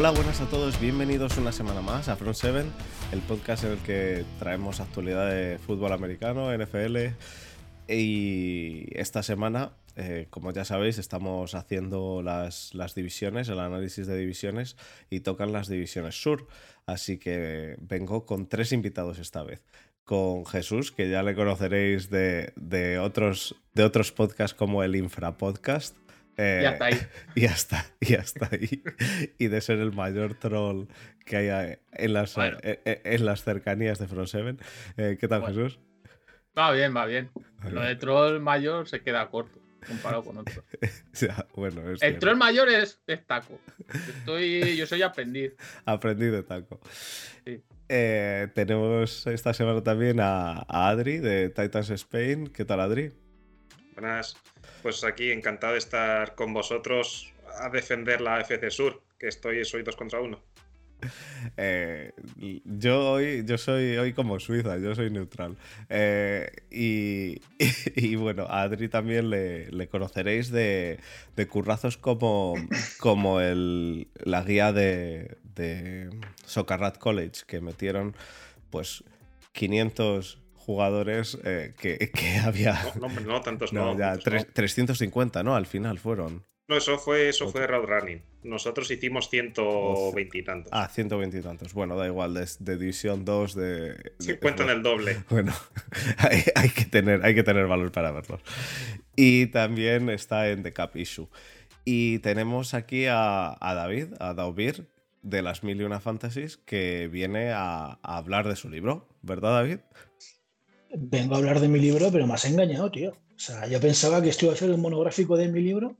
Hola, buenas a todos, bienvenidos una semana más a Front 7, el podcast en el que traemos actualidad de fútbol americano, NFL. Y esta semana, eh, como ya sabéis, estamos haciendo las, divisiones, el análisis de divisiones, y tocan las divisiones sur. Así que vengo con tres invitados esta vez con Jesús, que ya le conoceréis de, otros, de otros podcasts como el Infra Podcast. Eh, y hasta ahí. Y hasta, y hasta ahí. y de ser el mayor troll que hay en las, bueno. en, en las cercanías de Front 7. Eh, ¿Qué tal, bueno. Jesús? Va bien, va bien. Lo de troll mayor se queda corto comparado con otros. ya, bueno, el cierto. troll mayor es, es taco. Estoy, yo soy aprendiz. aprendiz de taco. Sí. Eh, tenemos esta semana también a, a, Adri de Titans Spain. ¿Qué tal, Adri? Buenas. Pues aquí encantado de estar con vosotros a defender la FC Sur, que estoy soy dos contra uno. Eh, yo hoy yo soy hoy como Suiza, yo soy neutral. Eh, y, bueno, a Adri también le, le conoceréis de, de, currazos como, como el, la guía de, de Socarrat College, que metieron pues 500 jugadores eh, que, que, había. No, no, no tantos no. no ya, tantos 350, ¿no? Al final fueron. No, eso fue, eso fue road running. Nosotros hicimos 120 y tantos. Ah, 120 y tantos. Bueno, da igual, de, de División 2 de... Sí, cuentan el doble. Bueno, hay, hay, que tener, hay que tener valor para verlos. Y también está en The Cap Issue. Y tenemos aquí a, a David, a Daubir, de las Mil y Una Fantasies, que viene a, a hablar de su libro, ¿verdad, David? Vengo a hablar de mi libro, pero me has engañado, tío. O sea, yo pensaba que esto iba a ser un monográfico de mi libro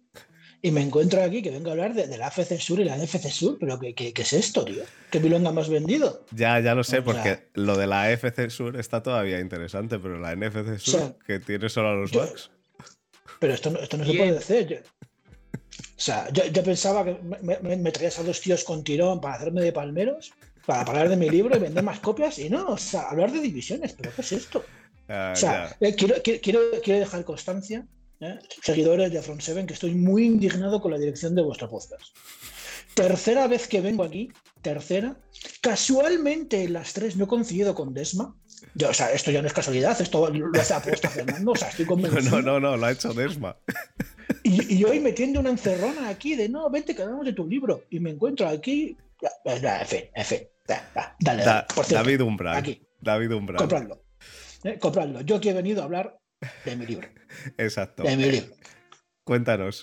y me encuentro aquí que vengo a hablar de, de la AFC Sur y la NFC Sur, pero ¿qué, qué, qué es esto, tío? ¿Qué milonga más vendido? Ya, ya lo sé, o porque sea, lo de la AFC Sur está todavía interesante, pero la NFC Sur, o sea, que tiene solo a los Bucks. Pero esto no, esto no se puede hacer. Yo, o sea, yo, yo, pensaba que me, me, me, traías a dos tíos con tirón para hacerme de palmeros, para hablar de mi libro y vender más copias, y no, o sea, hablar de divisiones, pero ¿qué es esto? Uh, o sea, eh, quiero, quiero, quiero dejar constancia ¿eh? seguidores de Front 7, que estoy muy indignado con la dirección de vuestro podcast. Tercera vez que vengo aquí, tercera. Casualmente las tres no he coincidido con Desma. Yo, o sea, esto ya no es casualidad, esto lo hace apuesta Fernando, o sea, estoy convencido. No, no, no, lo ha hecho Desma. Y, y, hoy me tiende una encerrona aquí de no, vente que hablamos de tu libro. Y me encuentro aquí. Ya, ya, F, F. Ya, ya, dale, da, por cierto, David Umbral. Aquí. David Umbral. Compradlo. Eh, compradlo. Yo que he venido a hablar de mi libro. Exacto. De mi libro. Cuéntanos,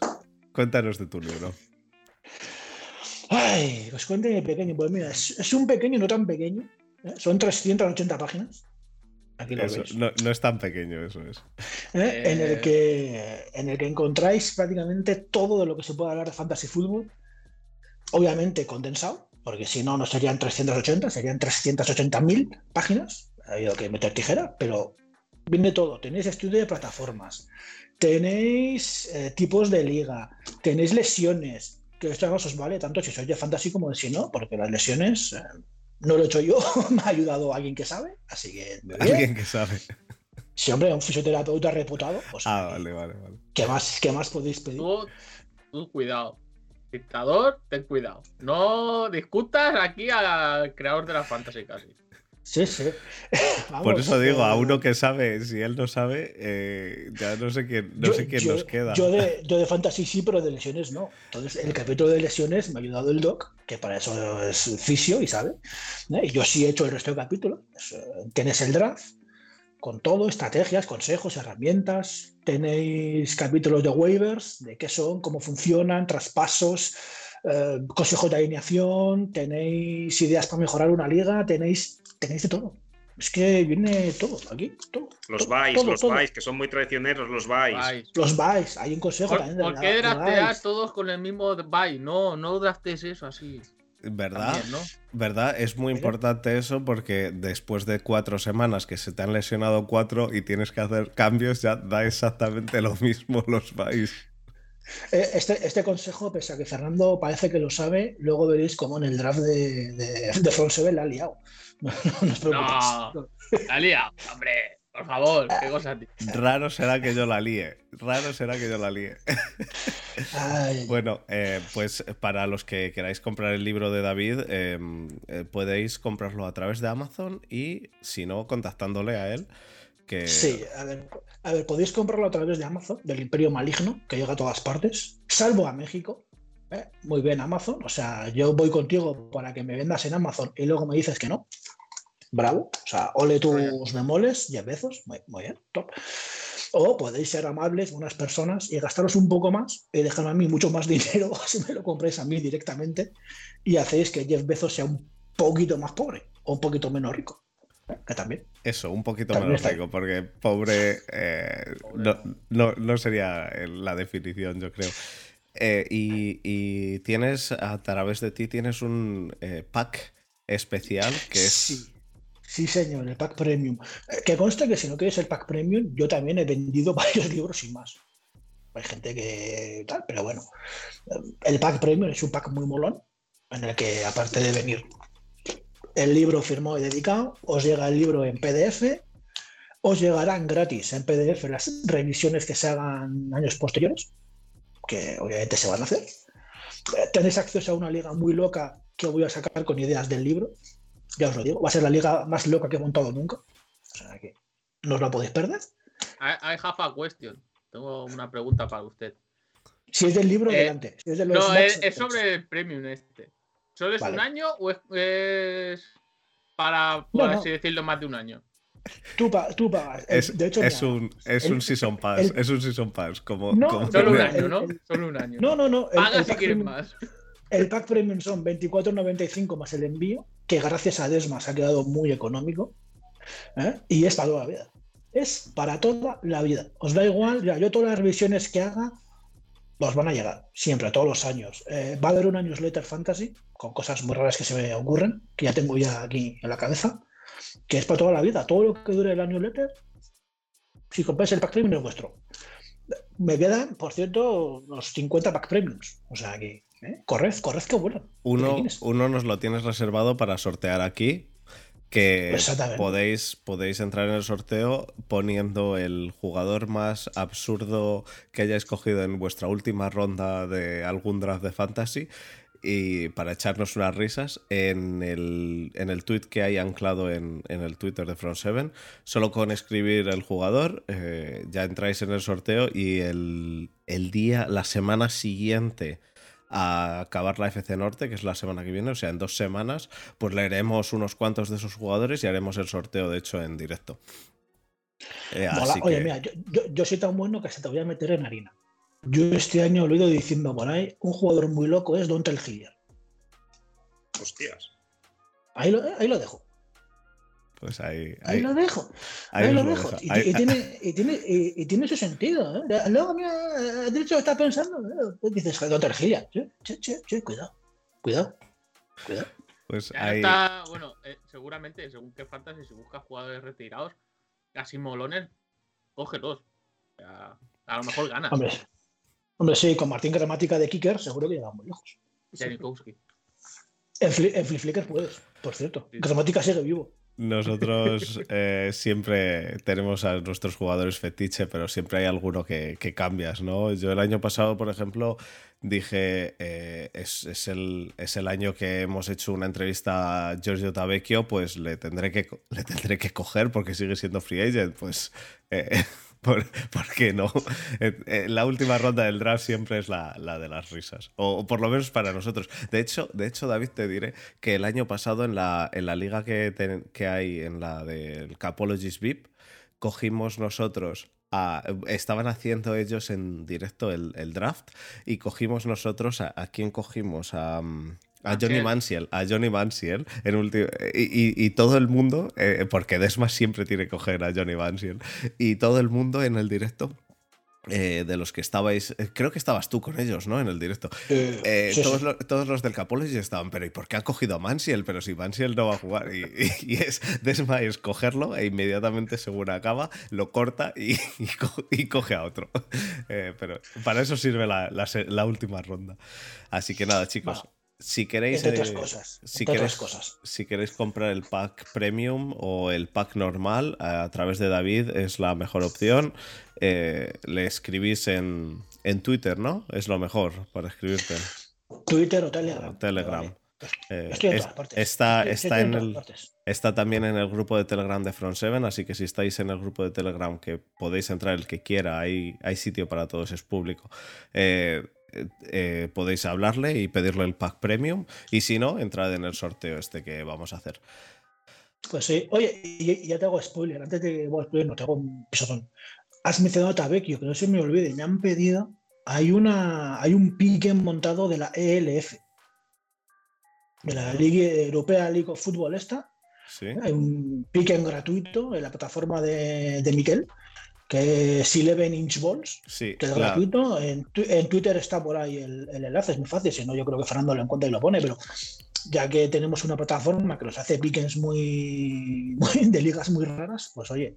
cuéntanos de tu libro. Ay, pues cuéntame pequeño. Pues mira, es, es un pequeño, no tan pequeño. ¿eh? Son 380 páginas. Aquí lo eso, veis. No, no, es tan pequeño, eso es. ¿Eh? En, el que, en el que encontráis prácticamente todo de lo que se puede hablar de fantasy fútbol. Obviamente condensado, porque si no, no serían 380, serían 380.000 páginas. Ha habido que meter tijera, pero viene todo. Tenéis estudio de plataformas, tenéis eh, tipos de liga, tenéis lesiones, que esto no os vale tanto si sois de fantasy como de si no, porque las lesiones eh, no lo he hecho yo, me ha ayudado alguien que sabe, así que... Alguien que sabe. Sí, hombre, un fisioterapeuta reputado. Pues, ah, vale, vale, vale. ¿Qué más, qué más podéis pedir? Tú, tú cuidado. Dictador, ten cuidado. No discutas aquí al creador de la fantasy casi. Sí, sí. Vamos, Por eso digo, a uno que sabe, si él no sabe, eh, ya no sé quién, no yo, sé quién yo, nos queda. Yo de, yo de, fantasy sí, pero de lesiones no. Entonces, el capítulo de lesiones me ha ayudado el doc, que para eso es fisio y sabe. ¿eh? Y yo sí he hecho el resto del capítulo. Eh, tienes el draft con todo, estrategias, consejos, herramientas. Tenéis capítulos de waivers, de qué son, cómo funcionan, traspasos. Eh, consejos de alineación, tenéis ideas para mejorar una liga, tenéis tenéis de todo. Es que viene todo aquí. Todo, los vais, los vais, que son muy traicioneros, los vais. Los vais, hay un consejo ¿Por, también. ¿Por de qué draftear todos con el mismo buy? No, no draftes eso así. ¿Verdad? También, ¿no? ¿Verdad? Es muy importante eso porque después de cuatro semanas que se te han lesionado cuatro y tienes que hacer cambios, ya da exactamente lo mismo los vais. Este, este, consejo, pese a que Fernando parece que lo sabe, luego veréis cómo en el draft de, de, de Front 7 la ha liado. No, no, os no, la ha liado, hombre. Por favor, qué cosa. Raro será que yo la líe. Raro será que yo la líe. bueno, eh, pues para los que queráis comprar el libro de David, em, eh, podéis comprarlo a través de Amazon y, si no, contactándole a él. Que... Sí, a ver, a ver, podéis comprarlo a través de Amazon, del Imperio Maligno, que llega a todas partes, salvo a México. ¿eh? Muy bien, Amazon. O sea, yo voy contigo para que me vendas en Amazon y luego me dices que no. Bravo. O sea, ole tus bemoles, y bezos. Muy, muy bien, top. O podéis ser amables, unas personas, y gastaros un poco más y dejarme a mí mucho más dinero si me lo compréis a mí directamente y hacéis que Jeff Bezos sea un poquito más pobre o un poquito menos rico. ¿eh? Que también. Eso, un poquito menos rico, porque pobre, eh, no, no, sería la definición, yo creo. Eh, y, tienes, a través de ti, tienes un pack especial que es... Sí. Sí, señor, el pack premium. Eh, que consta que si no quieres el pack premium, yo también he vendido varios libros sin más. Hay gente que tal, pero bueno. El pack premium es un pack muy molón, en el que aparte de venir el libro firmado y dedicado, os llega el libro en PDF, os llegarán gratis en PDF las revisiones que se hagan años posteriores, que obviamente se van a hacer. Eh, tenéis acceso a una liga muy loca que voy a sacar con ideas del libro, ya os lo digo, va a ser la liga más loca que he montado nunca. O sea que no os la podéis perder. I, have a question. Tengo una pregunta para usted. Si es del libro. Eh, adelante. no, es, sobre el premium este. ¿Solo es un año o es, para, por así decirlo, más de un año? Tú, pagas. Es, de hecho, es, un, es un season pass. es un season pass. Como, Solo un año, ¿no? Solo un año. No, no, no. Paga si quieres más. El pack premium son 24.95 más el envío, que gracias a Desmas ha quedado muy económico. ¿eh? Y es para toda la vida. Es para toda la vida. Os da igual, ya, yo todas las revisiones que haga os van a llegar, siempre, todos los años. Eh, va a haber una newsletter fantasy con cosas muy raras que se me ocurren, que ya tengo ya aquí en la cabeza, que es para toda la vida. Todo lo que dure la newsletter, si compráis el pack premium es vuestro. Me quedan, por cierto, los 50 pack premiums. O sea que ¿Eh? Corred, corred que bueno. Uno, uno nos lo tienes reservado para sortear aquí. Que podéis, podéis entrar en el sorteo poniendo el jugador más absurdo que hayáis cogido en vuestra última ronda de algún draft de fantasy y para echarnos unas risas en el, en el tweet que hay anclado en, el Twitter de Front 7. Solo con escribir el jugador eh, ya entráis en el sorteo y el, el día, la semana siguiente a acabar la FC Norte, que es la semana que viene, o sea, en dos semanas, pues leeremos unos cuantos de esos jugadores y haremos el sorteo, de hecho, en directo. Eh, Oye, mira, yo, soy tan bueno que se te voy a meter en harina. Yo este año lo he ido diciendo por ahí, un jugador muy loco es Don Hillier. Hostias. Ahí lo, ahí lo dejo. Pues ahí, ahí, lo dejo. Ahí, lo, dejo. Y, tiene, y, tiene, y, tiene, su sentido. ¿eh? Luego, mira, el derecho está pensando. ¿eh? Dices, doctor Gilia, che, che, che, cuidado. Cuidado. Cuidado. Pues ahí... está, bueno, eh, seguramente, según qué fantasy, si buscas jugadores retirados, casi molones, cógelos. O sea, a lo mejor ganas. Hombre, hombre, sí, con Martín Gramática de Kicker, seguro que llegamos muy lejos. Janikowski. En, en Flip puedes, por cierto. Gramática sigue vivo. Nosotros eh, siempre tenemos a nuestros jugadores fetiche, pero siempre hay alguno que, cambias, ¿no? Yo el año pasado, por ejemplo, dije, eh, es, el, es el año que hemos hecho una entrevista a Giorgio Tavecchio, pues le tendré que, le tendré que coger porque sigue siendo free agent, pues... Eh, ¿Por, qué no? Eh, eh, la última ronda del draft siempre es la, de las risas. O, por lo menos para nosotros. De hecho, de hecho, David, te diré que el año pasado en la, en la liga que, hay, en la del Capologist VIP, cogimos nosotros estaban haciendo ellos en directo el, draft y cogimos nosotros a, a quién cogimos a, mm, a Johnny Mansiel, a Johnny Mansiel, en último, y, y, todo el mundo, eh, porque Desma siempre tiene que coger a Johnny Mansiel, y todo el mundo en el directo eh, de los que estabais, eh, creo que estabas tú con ellos, ¿no? En el directo. todos, Los, todos, los del ya estaban, pero ¿y por qué han cogido a Mansiel? Pero si Mansiel no va a jugar. Y, es Desma es cogerlo e inmediatamente, según acaba, lo corta y, coge a otro. pero para eso sirve la, la, última ronda. Así que nada, chicos. Si queréis, entre otras eh, cosas. si entre otras queréis- cosas. Si queréis comprar el pack premium o el pack normal a, través de David es la mejor opción. Eh, le escribís en, en Twitter, ¿no? Es lo mejor para escribirte. Twitter o Telegram. Telegram. Vale. Eh, Estoy en es- todas partes. está, Estoy- está estoy en todas el, partes. Está también en el grupo de Telegram de Front 7, así que si estáis en el grupo de Telegram que podéis entrar el que quiera, hay, hay sitio para todos, es público. Eh, eh, eh, podéis hablarle y pedirle el pack premium y si no, entrad en el sorteo este que vamos a hacer. Pues sí. Oye, y, ya te hago spoiler. Antes de bueno, spoiler, no te hago un pisotón. Has mencionado a Tabecchio, que no se me olvide. Me han pedido. Hay una hay un piquen montado de la ELF. De la Liga Europea League of Football esta. ¿Sí? Hay un piquen gratuito en la plataforma de, de Miquel, que es 11 Inch Balls. Sí, que es la- gratuito. En, tu- en Twitter está por ahí el, el enlace, es muy fácil. Si no, yo creo que Fernando lo encuentra y lo pone, pero ya que tenemos una plataforma que nos hace pickens muy, muy- de ligas muy raras, pues oye,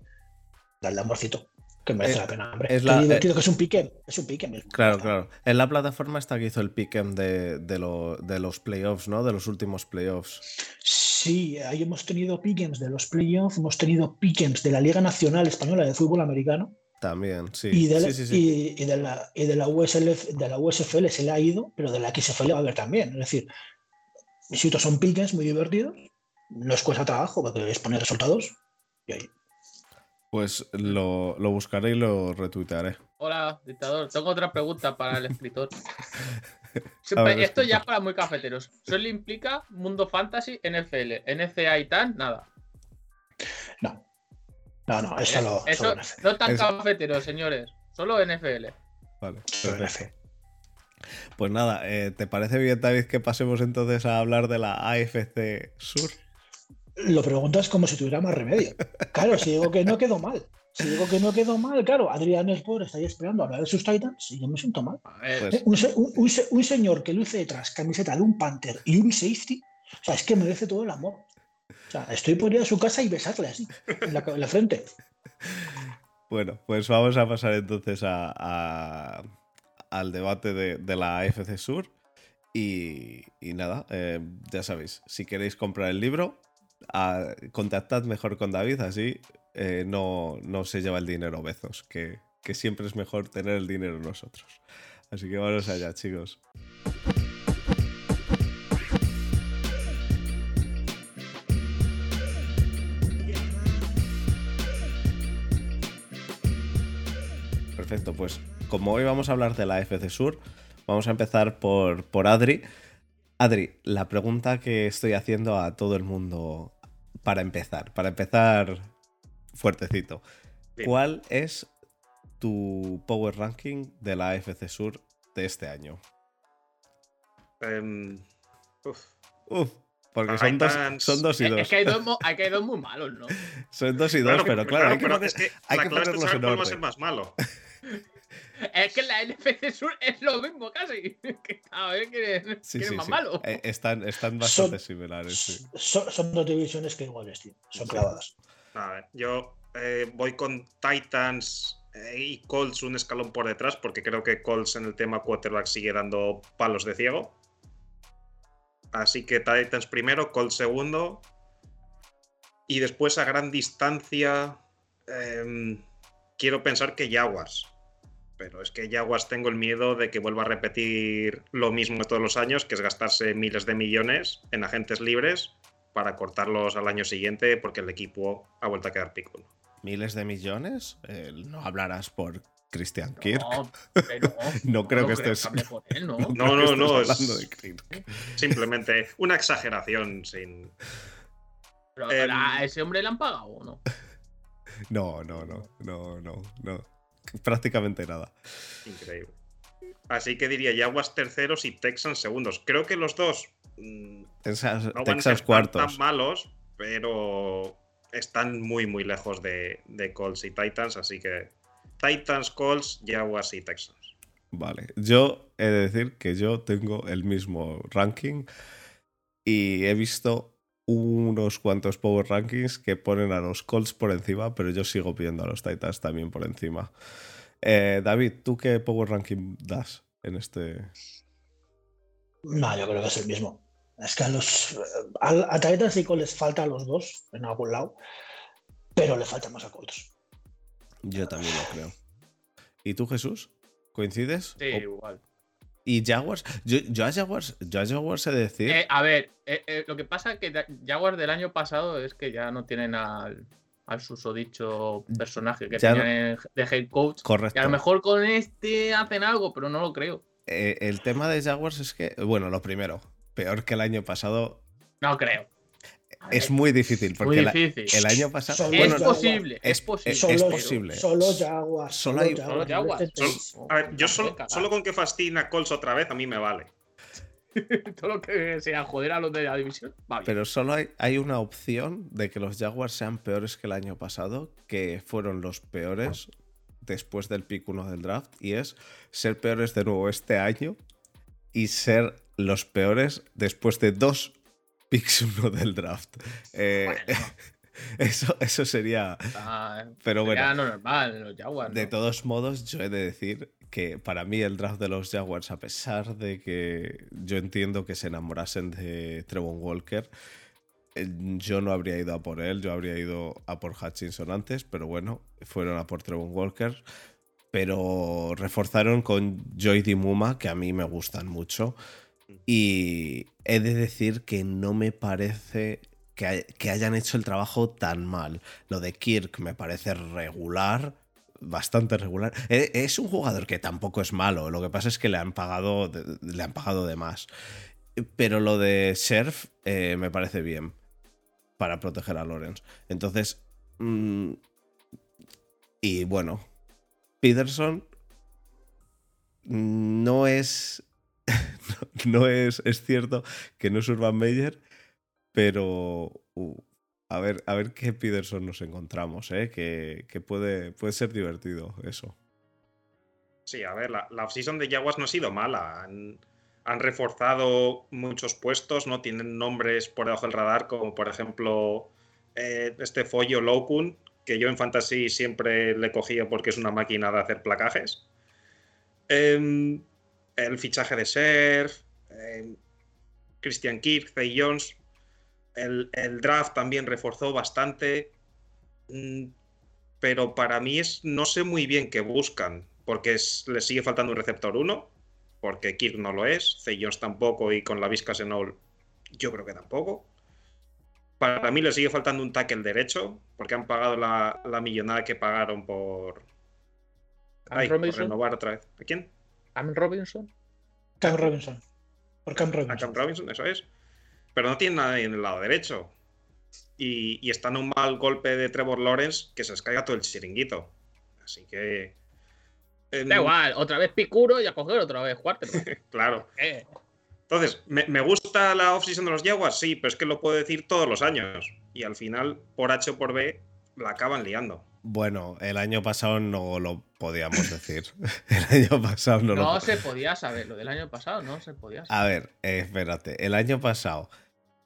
dale amorcito, que merece Eh, la pena, hombre. es la- divertido que es un piquen, es un piquen. Claro, claro. En la plataforma está que hizo el pick'em de, de, lo- de los playoffs, ¿no? De los últimos playoffs. Sí, ahí hemos tenido pickens de los playoffs, hemos tenido pickens de la Liga Nacional Española de Fútbol Americano También, sí. y, de, la- sí, sí, sí. y- y de la, y de la USLF, de la USFL se le ha ido, pero de la XFL va a haber también. Es decir, sitios son pickens muy divertidos, no os cuesta trabajo porque es poner resultados y ahí. Pues lo, lo buscaré y lo retuitearé. Hola, dictador. Tengo otra pregunta para el escritor. Ver, esto ya escritor. para muy cafeteros. Solo implica Mundo Fantasy, NFL, NCA y tal, nada. No, no, no, es Eso solo NF. no tan Es- cafeteros, señores. Solo NFL. Vale. Solo. Pues nada, eh, ¿te parece bien, David, que pasemos entonces a hablar de la AFC Sur? Lo preguntas como si tuviera más remedio. Claro, si digo que no quedó mal. Si digo que no quedó mal, claro, Adrián Sport está ahí esperando a hablar de sus Titans y yo me siento mal. Pues- Eh, Un, un- un se- un señor que luce detrás camiseta de un Panther y un safety, o sea, es que merece todo el amor. O sea, estoy por ir a su casa y besarle así, en la, en la frente. Bueno, pues vamos a pasar entonces a, a- al debate de, de la AFC Sur. Y, y nada, eh, ya sabéis, si queréis comprar el libro, a- contactad mejor con David, así eh, no, no se lleva el dinero Bezos, que, que siempre es mejor tener el dinero nosotros. Así que vamos allá, chicos. Perfecto, pues como hoy vamos a hablar de la FC Sur, vamos a empezar por, por Adri. Adri, la pregunta que estoy haciendo a todo el mundo para empezar, para empezar fuertecito. ¿Cuál es tu power ranking de la AFC Sur de este año? Em, uf, Uf, porque son dos, Titans. son dos y dos. es que hay dos, hay que hay dos muy malos, ¿no? Son dos y dos, pero claro, hay que pero poner- es que hay la que clave es ponerlos saber en cuál va a ser orden. más malo. Es que la NFC Sur es lo mismo casi. Que A ver quién es, Sí, quién es sí, más sí. malo. Eh, están, están bastante similares, sí. Son, son dos divisiones que iguales, tío. Son clavadas. A ver, yo eh, voy con Titans eh, y Colts un escalón por detrás, porque creo que Colts en el tema quarterback sigue dando palos de ciego. Así que Titans primero, Colts segundo. Y después a gran distancia, em, quiero pensar que Jaguars. Pero es que Jaguars tengo el miedo de que vuelva a repetir lo mismo todos los años, que es gastarse miles de millones en agentes libres para cortarlos al año siguiente porque el equipo ha vuelto a quedar pico. ¿Miles de millones? Eh, no hablarás por Christian Kirk. No, pero No creo que estés- por él, ¿no? No, no, es- hablando de Kirk. Simplemente una exageración sin. Pero, ¿A ese hombre le han pagado o no? No, no, no, no, no, no. Prácticamente nada. Increíble. Así que diría Jaguars terceros y Texans segundos. Creo que los dos mm, Texas, no van a Texas ser tan- cuartos. tan malos, pero están muy, muy lejos de, de Colts y Titans. Así que Titans, Colts, Jaguars y Texans. Vale. Yo he de decir que yo tengo el mismo ranking y he visto unos cuantos power rankings que ponen a los Colts por encima, pero yo sigo viendo a los Titans también por encima. Eh, David, ¿tú qué power ranking das en este? No, yo creo que es el mismo. Es que a los a, a Titans y Colts les falta a los dos en algún lado, pero le falta más a Colts. Yo también lo creo. ¿Y tú, Jesús? ¿Coincides? Sí, O- igual. ¿Y Jaguars? Yo, yo a Jaguars, yo a Jaguars he de decir. Eh, a ver, eh, eh, lo que pasa es que Ja- Jaguars del año pasado es que ya no tienen al, al susodicho personaje que Ya no- tenían de head coach. correcto. Y a lo mejor con este hacen algo, pero no lo creo. Eh, el tema de Jaguars es que, bueno, lo primero, peor que el año pasado, No creo. Es muy difícil. Porque muy la- difícil. el año pasado. Solo es bueno, posible, es, es- posible. es Solo, posible. Solo Jaguars. Solo hay- Solo Jaguars. Solo- teis. a ver, yo solo, solo con que fastidien a Colts otra vez, a mí me vale. Todo lo que sea joder a los de la división, va bien. Pero solo hay, hay una opción de que los Jaguars sean peores que el año pasado, que fueron los peores después del pick 1 del draft, y es ser peores de nuevo este año y ser los peores después de dos picks 1 del draft. Eh, Bueno, eso, eso sería... está- Pero bueno. normal, los Jaguars. De ¿no? todos modos, yo he de decir que para mí el draft de los Jaguars, a pesar de que yo entiendo que se enamorasen de Trevon Walker, eh, yo no habría ido a por él, yo habría ido a por Hutchinson antes, pero bueno, fueron a por Trevon Walker. Pero reforzaron con Joy Dimuma, que a mí me gustan mucho. Y he de decir que no me parece que, hay- que hayan hecho el trabajo tan mal. Lo de Kirk me parece regular, bastante regular. E- Es un jugador que tampoco es malo, lo que pasa es que le han pagado de, le han pagado de más. Pero lo de Surf eh, me parece bien para proteger a Lawrence. Entonces, mm, y bueno, Peterson no es no es, es cierto que no es Urban Meyer, pero a, ver, a ver qué Peterson nos encontramos, ¿eh? que, que puede, puede ser divertido eso. Sí, a ver, la, la offseason de Jaguars no ha sido mala. Han, han reforzado muchos puestos, ¿no? Tienen nombres por debajo del radar, como por ejemplo eh, este Follo Lowkun, que yo en Fantasy siempre le cogía porque es una máquina de hacer placajes. Em, el fichaje de Surf, em, Christian Kirk, Zay Jones. El, el draft también reforzó bastante. Mm, pero para mí es no sé muy bien qué buscan, porque es- les sigue faltando un receptor 1, porque Kirk no lo es, Zay Jones tampoco y con la Vizca Senol yo creo que tampoco. Para mí le sigue faltando un tackle derecho, porque han pagado la, la millonada que pagaron por, ay, por renovar otra vez. ¿A quién? Cam Robinson. Cam Robinson. Por Cam A Robinson. Cam Robinson, eso es. Pero no tiene nadie en el lado derecho. Y, y está en un mal golpe de Trevor Lawrence que se les caiga todo el chiringuito. Así que. em, Da igual, otra vez Picuro y a coger otra vez quarterback. Claro. Eh, Entonces, ¿me, me gusta la offseason de los Jaguars? Sí, pero es que lo puedo decir todos los años. Y al final, por H o por B, la acaban liando. Bueno, el año pasado no lo podíamos decir. El año pasado no, no lo se podía saber, lo del año pasado no se podía saber. A ver, eh, espérate. El año pasado,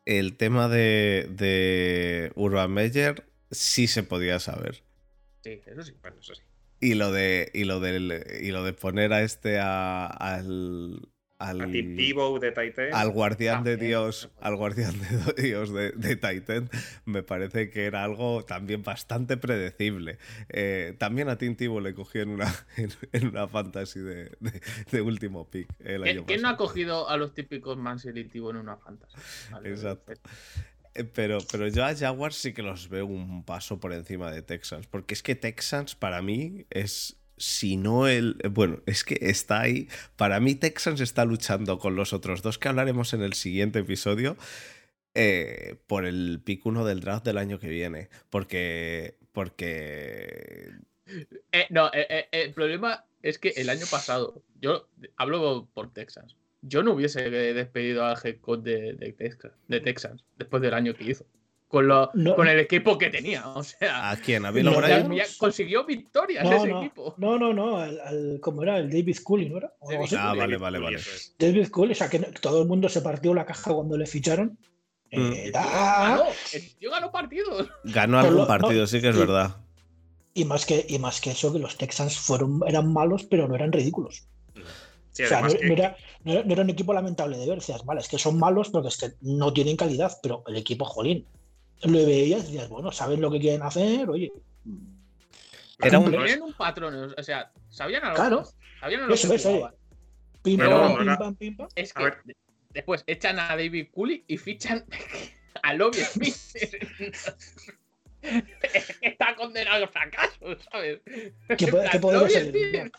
el tema de, de Urban Meyer sí se podía saber. Sí, eso sí. Bueno, eso sí. Y lo de, y lo del, y lo de poner a este a- al. Al, A Tim Tebow de Titan. al guardián de Dios, al guardián de Dios de, de Titan, me parece que era algo también bastante predecible. Eh, también a Tim Tebow le cogí en una, en, en una fantasy de, de- de último pick el ¿Quién, año quién no ha cogido a los típicos man selectivo en una fantasy? Vale, Exacto. Eh, Pero, pero yo a Jaguars sí que los veo un paso por encima de Texans. Porque es que Texans para mí es. Si no el. Bueno, es que está ahí. Para mí, Texans está luchando con los otros dos que hablaremos en el siguiente episodio. eh, por el pick 1 del draft del año que viene. Porque. Porque. Eh, no, eh, el problema es que el año pasado, yo hablo por Texas, yo no hubiese despedido al head coach de, de Texas, de Texas después del año que hizo. Con, lo, No. con el equipo que tenía. O sea, ¿A quién? ¿A No, ya- ya consiguió victorias No, ese no, equipo. no, no, no, al, al- ¿cómo era? El David Cooley, ¿no era? O algo así. Ah, vale, David vale, vale. es. David Cooley, o sea, que no- todo el mundo se partió la caja cuando le ficharon. Eh, Mm. El tío da- ganó, el tío ganó partidos. Ganó algún lo- partido, no, sí que es y- verdad. y, más que, y más que eso, que los Texans fueron, eran malos, pero no eran ridículos. o sea, no, era, un equipo lamentable de ver. Decías, vale, es que son malos porque es que no tienen calidad, pero el equipo, jolín, lo veías y decías, bueno, saben lo que quieren hacer, oye. Era un, un patrón, o sea, sabían algo. Claro. Sabían algo eso, eso, pim, pam, pim, pim, pim, Es que después echan a David Cooley y fichan a Lobby Smith. Está condenado al fracaso, ¿sabes? ¿Qué, ¿qué podría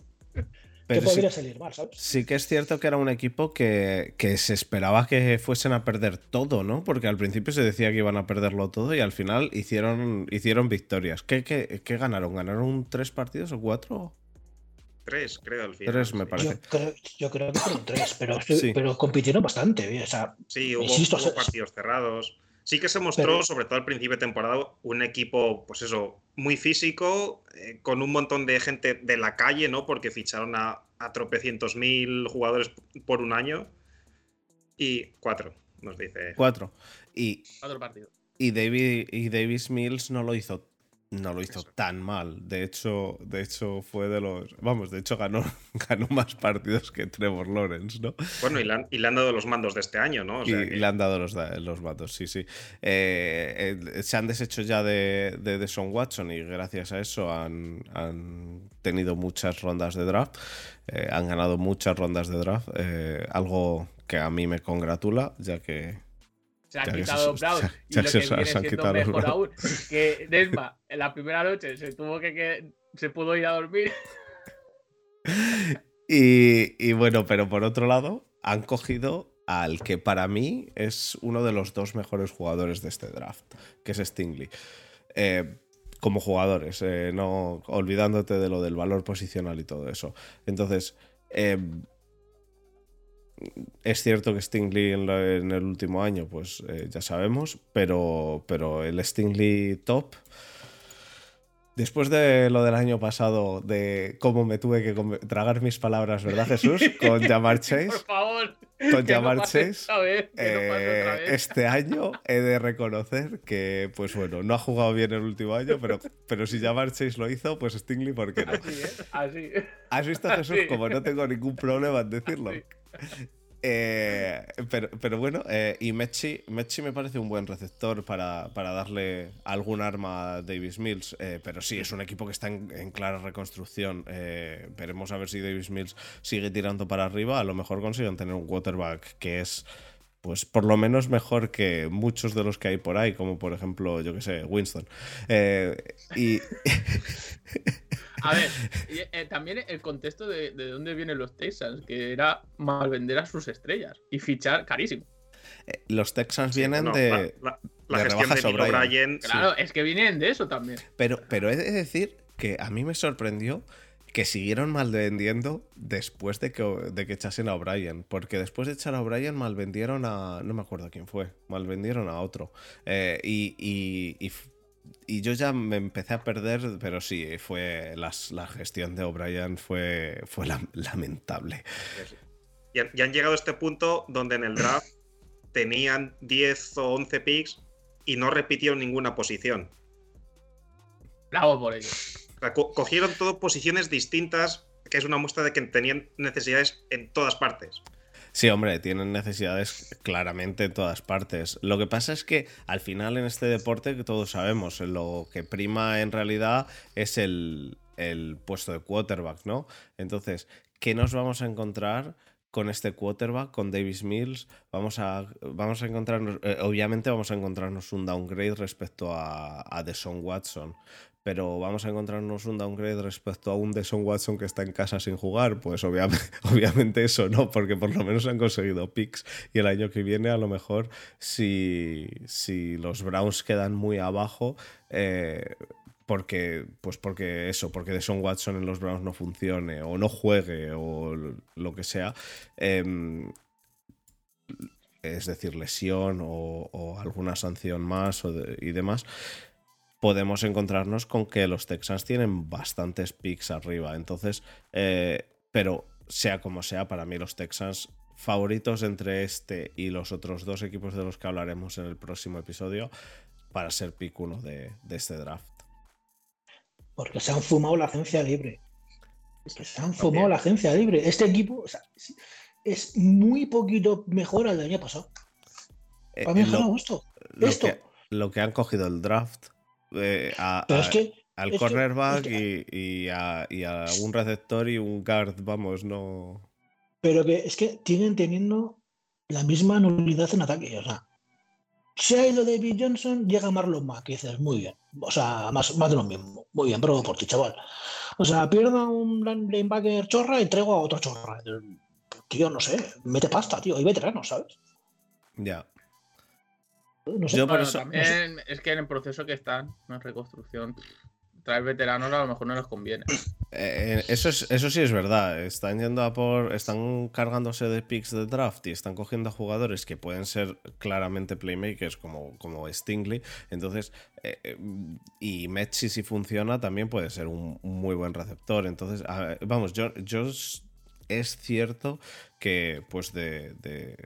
salir? ¿Qué podría salir mal, ¿sabes? Sí que es cierto que era un equipo que, que, se esperaba que fuesen a perder todo, ¿no? Porque al principio se decía que iban a perderlo todo y al final hicieron, hicieron victorias. ¿Qué, qué, qué ganaron? ¿Ganaron tres partidos o cuatro? Tres, creo, al final. Tres, me parece. Yo creo, que fueron tres, pero, pero compitieron bastante. O sea, sí, hubo, partidos cerrados. Sí que se mostró, sobre todo al principio de temporada, un equipo, pues eso, muy físico, eh, con un montón de gente de la calle, ¿no? Porque ficharon a, a tropecientos mil jugadores por un año. Y cuatro, nos dice. Cuatro. Y, cuatro partidos. Y, David, y Davis Mills no lo hizo no lo hizo tan mal. De hecho, de hecho, fue de los. Vamos, de hecho, ganó, ganó más partidos que Trevor Lawrence, ¿no? Bueno, y le han, y le han dado los mandos de este año, ¿no? y, le han dado los, los mandos, sí, sí. Eh, eh, se han deshecho ya de, de, Son Watson y gracias a eso han, han tenido muchas rondas de draft. Eh, han ganado muchas rondas de draft. algo que a mí me congratula, ya que se ha quitado Brown. y lo que viene siendo mejor aún, que Desma en la primera noche se tuvo que, se pudo ir a dormir. Y, bueno, pero por otro lado, han cogido al que para mí es uno de los dos mejores jugadores de este draft, que es Stingley. Eh, como jugadores, eh, no olvidándote de lo del valor posicional y todo eso. Entonces, eh, es cierto que Stingley en, en el último año, pues eh, ya sabemos, pero, pero el Stingley top, después de lo del año pasado, de cómo me tuve que tragar mis palabras, ¿verdad, Jesús? Con llamar Chase. Por favor. Con llamar Chase. Eh, este año he de reconocer que, pues bueno, no ha jugado bien el último año, pero, pero si llamar Chase lo hizo, pues Stingley, ¿por qué no? Así, ¿eh? Así. ¿Has visto, Jesús? Como no tengo ningún problema en decirlo. Eh, pero, bueno, eh, y Mechi, Mechi me parece un buen receptor para, darle algún arma a Davis Mills, eh, pero sí, es un equipo que está en, clara reconstrucción. veremos a ver si Davis Mills sigue tirando para arriba, a lo mejor consiguen tener un quarterback que es pues por lo menos mejor que muchos de los que hay por ahí, como por ejemplo, yo que sé, Winston. y A ver, eh, también el contexto de, dónde vienen los Texans, que era mal vender a sus estrellas y fichar carísimo. Eh, los Texans vienen de, la, gestión de Claro, es que vienen de eso también. Pero, pero he de decir que a mí me sorprendió que siguieron mal vendiendo después de que, de que echasen a O'Brien. Porque después de echar a O'Brien mal vendieron a. No me acuerdo quién fue. Mal vendieron a otro. Eh, y, y, y yo ya me empecé a perder, pero sí, fue la gestión de O'Brien fue, fue lamentable. Y han, han, llegado a este punto donde en el draft tenían 10 o 11 picks y no repitieron ninguna posición. Bravo por ello. cogieron todas posiciones distintas, que es una muestra de que tenían necesidades en todas partes. Sí, hombre, tienen necesidades claramente en todas partes. Lo que pasa es que al final en este deporte, que todos sabemos, lo que prima en realidad es el, puesto de quarterback, ¿no? Entonces, ¿qué nos vamos a encontrar? con este quarterback, con Davis Mills, vamos a, vamos a encontrarnos, eh, obviamente vamos a encontrarnos un downgrade respecto a, a Watson, pero vamos a encontrarnos un downgrade respecto a un Deson Watson que está en casa sin jugar, pues obviamente, obviamente eso no, porque por lo menos han conseguido picks y el año que viene a lo mejor si, si los Browns quedan muy abajo, eh, porque pues porque eso, porque Deson Watson en los Browns no funcione o no juegue o lo que sea, em, es decir, lesión o, alguna sanción más y demás, podemos encontrarnos con que los Texans tienen bastantes picks arriba. Entonces, eh, pero sea como sea, para mí los Texans favoritos entre este y los otros dos equipos de los que hablaremos en el próximo episodio para ser pick uno de, este draft. Porque se han fumado la agencia libre. se han fumado la agencia libre. Este equipo es muy poquito mejor al del año pasado. Eh, mejorado lo, esto. lo esto. que, lo que han cogido el draft eh, a- Pero a- es que. al es que- cornerback es que- y, y a, y a un receptor y un guard, vamos, no. Pero que es que tienen teniendo la misma nulidad en ataque. O sea, se ha ido David Johnson, llega Marlon Mack, y dices, muy bien. O sea, más, más de lo mismo. Muy bien, pero por ti, chaval. O sea, pierdo un linebacker chorra y traigo a otro chorra. Tío, no sé, mete pasta, tío. Hay veteranos, ¿sabes? Ya. No sé. Yo por Bueno, eso- también es que en el proceso que están, en reconstrucción, traer veteranos a lo mejor no les conviene. Eh, eso, es, eso sí es verdad. Están yendo a por. Están cargándose de picks de draft y están cogiendo a jugadores que pueden ser claramente playmakers, como, como Stingley. Entonces, eh, eh, y Metsi, si funciona, también puede ser un, un muy buen receptor. Entonces, a vamos, yo, yo es cierto que, pues, de,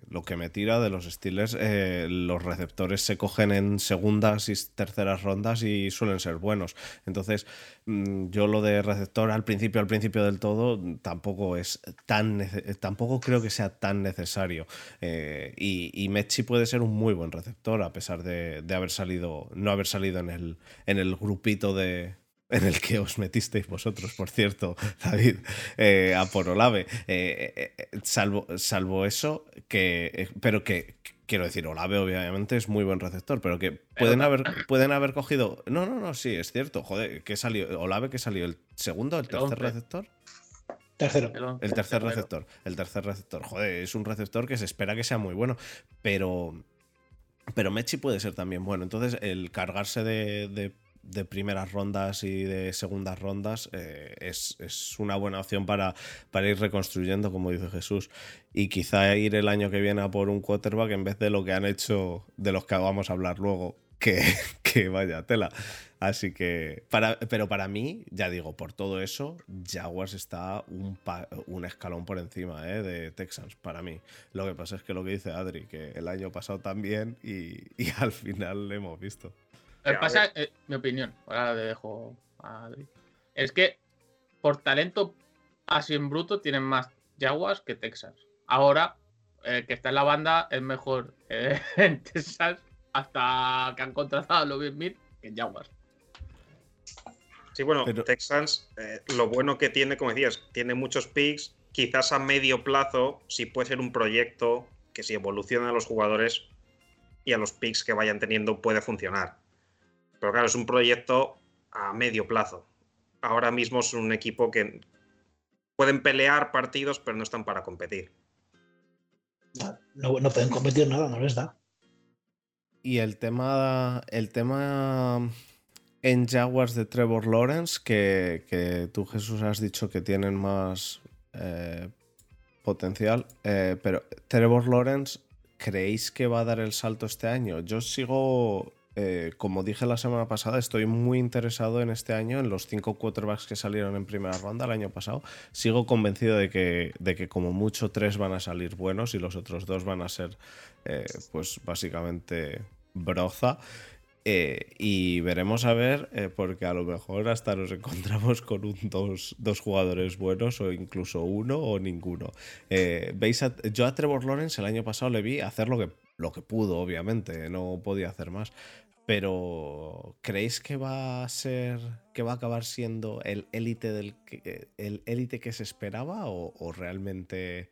lo que me tira de los Steelers, eh, los receptores se cogen en segundas y terceras rondas y suelen ser buenos. Entonces, mm, yo lo de receptor al principio, al principio del todo, tampoco es tan tampoco creo que sea tan necesario. Eh, y, y Mechi puede ser un muy buen receptor, a pesar de, de haber salido, no haber salido en el, en el grupito de. En el que os metisteis vosotros, por cierto, David, eh, a por Olave. Eh, eh, salvo, salvo eso, que. eh, pero que. Quiero decir, Olave obviamente es muy buen receptor, pero que pueden haber, pueden haber cogido. No, no, no, sí, es cierto. Joder, que salió. Olave que salió el segundo, el tercer receptor. Tercero. El, tercer receptor. El tercer receptor. Joder, es un receptor que se espera que sea muy bueno. Pero. Pero Mechi puede ser también bueno. Entonces, el cargarse de, de- de primeras rondas y de segundas rondas eh, es, es una buena opción para, para ir reconstruyendo, como dice Jesús. Y quizá ir el año que viene a por un quarterback en vez de lo que han hecho, de los que vamos a hablar luego. Que, que vaya tela. Así que, para, pero para mí, ya digo, por todo eso, Jaguars está un, un escalón por encima ¿eh? de Texans, para mí. Lo que pasa es que lo que dice Adri, que el año pasado también y, y al final le hemos visto. Lo que pasa, eh, mi opinión, ahora le dejo a Adri, es que por talento así en bruto tienen más Jaguars que Texas. Ahora, el que está en la banda es mejor eh, en Texas hasta que han contratado a Lovie Smith que en Jaguars. Sí, bueno, Pero- Texans, eh, lo bueno que tiene, como decías, tiene muchos picks. Quizás a medio plazo, sí puede ser un proyecto que si evoluciona a los jugadores y a los picks que vayan teniendo puede funcionar. Pero claro, es un proyecto a medio plazo. Ahora mismo es un equipo que pueden pelear partidos, pero no están para competir. No, no pueden competir nada, no les da. Y el tema, el tema en Jaguars de Trevor Lawrence, que, que tú Jesús has dicho que tienen más eh, potencial, eh, pero Trevor Lawrence, ¿creéis que va a dar el salto este año? Yo sigo, eh, como dije la semana pasada, estoy muy interesado en este año, en los cinco quarterbacks que salieron en primera ronda el año pasado. Sigo convencido de que, de que como mucho tres van a salir buenos y los otros dos van a ser, eh, pues básicamente broza. Eh, y veremos a ver, porque a lo mejor hasta nos encontramos con un dos, dos jugadores buenos o incluso uno o ninguno. ¿veis yo a Trevor Lawrence el año pasado le vi hacer lo que, lo que pudo, obviamente, no podía hacer más. Pero ¿creéis que va a ser, que va a acabar siendo el élite del que, el élite que se esperaba o, o realmente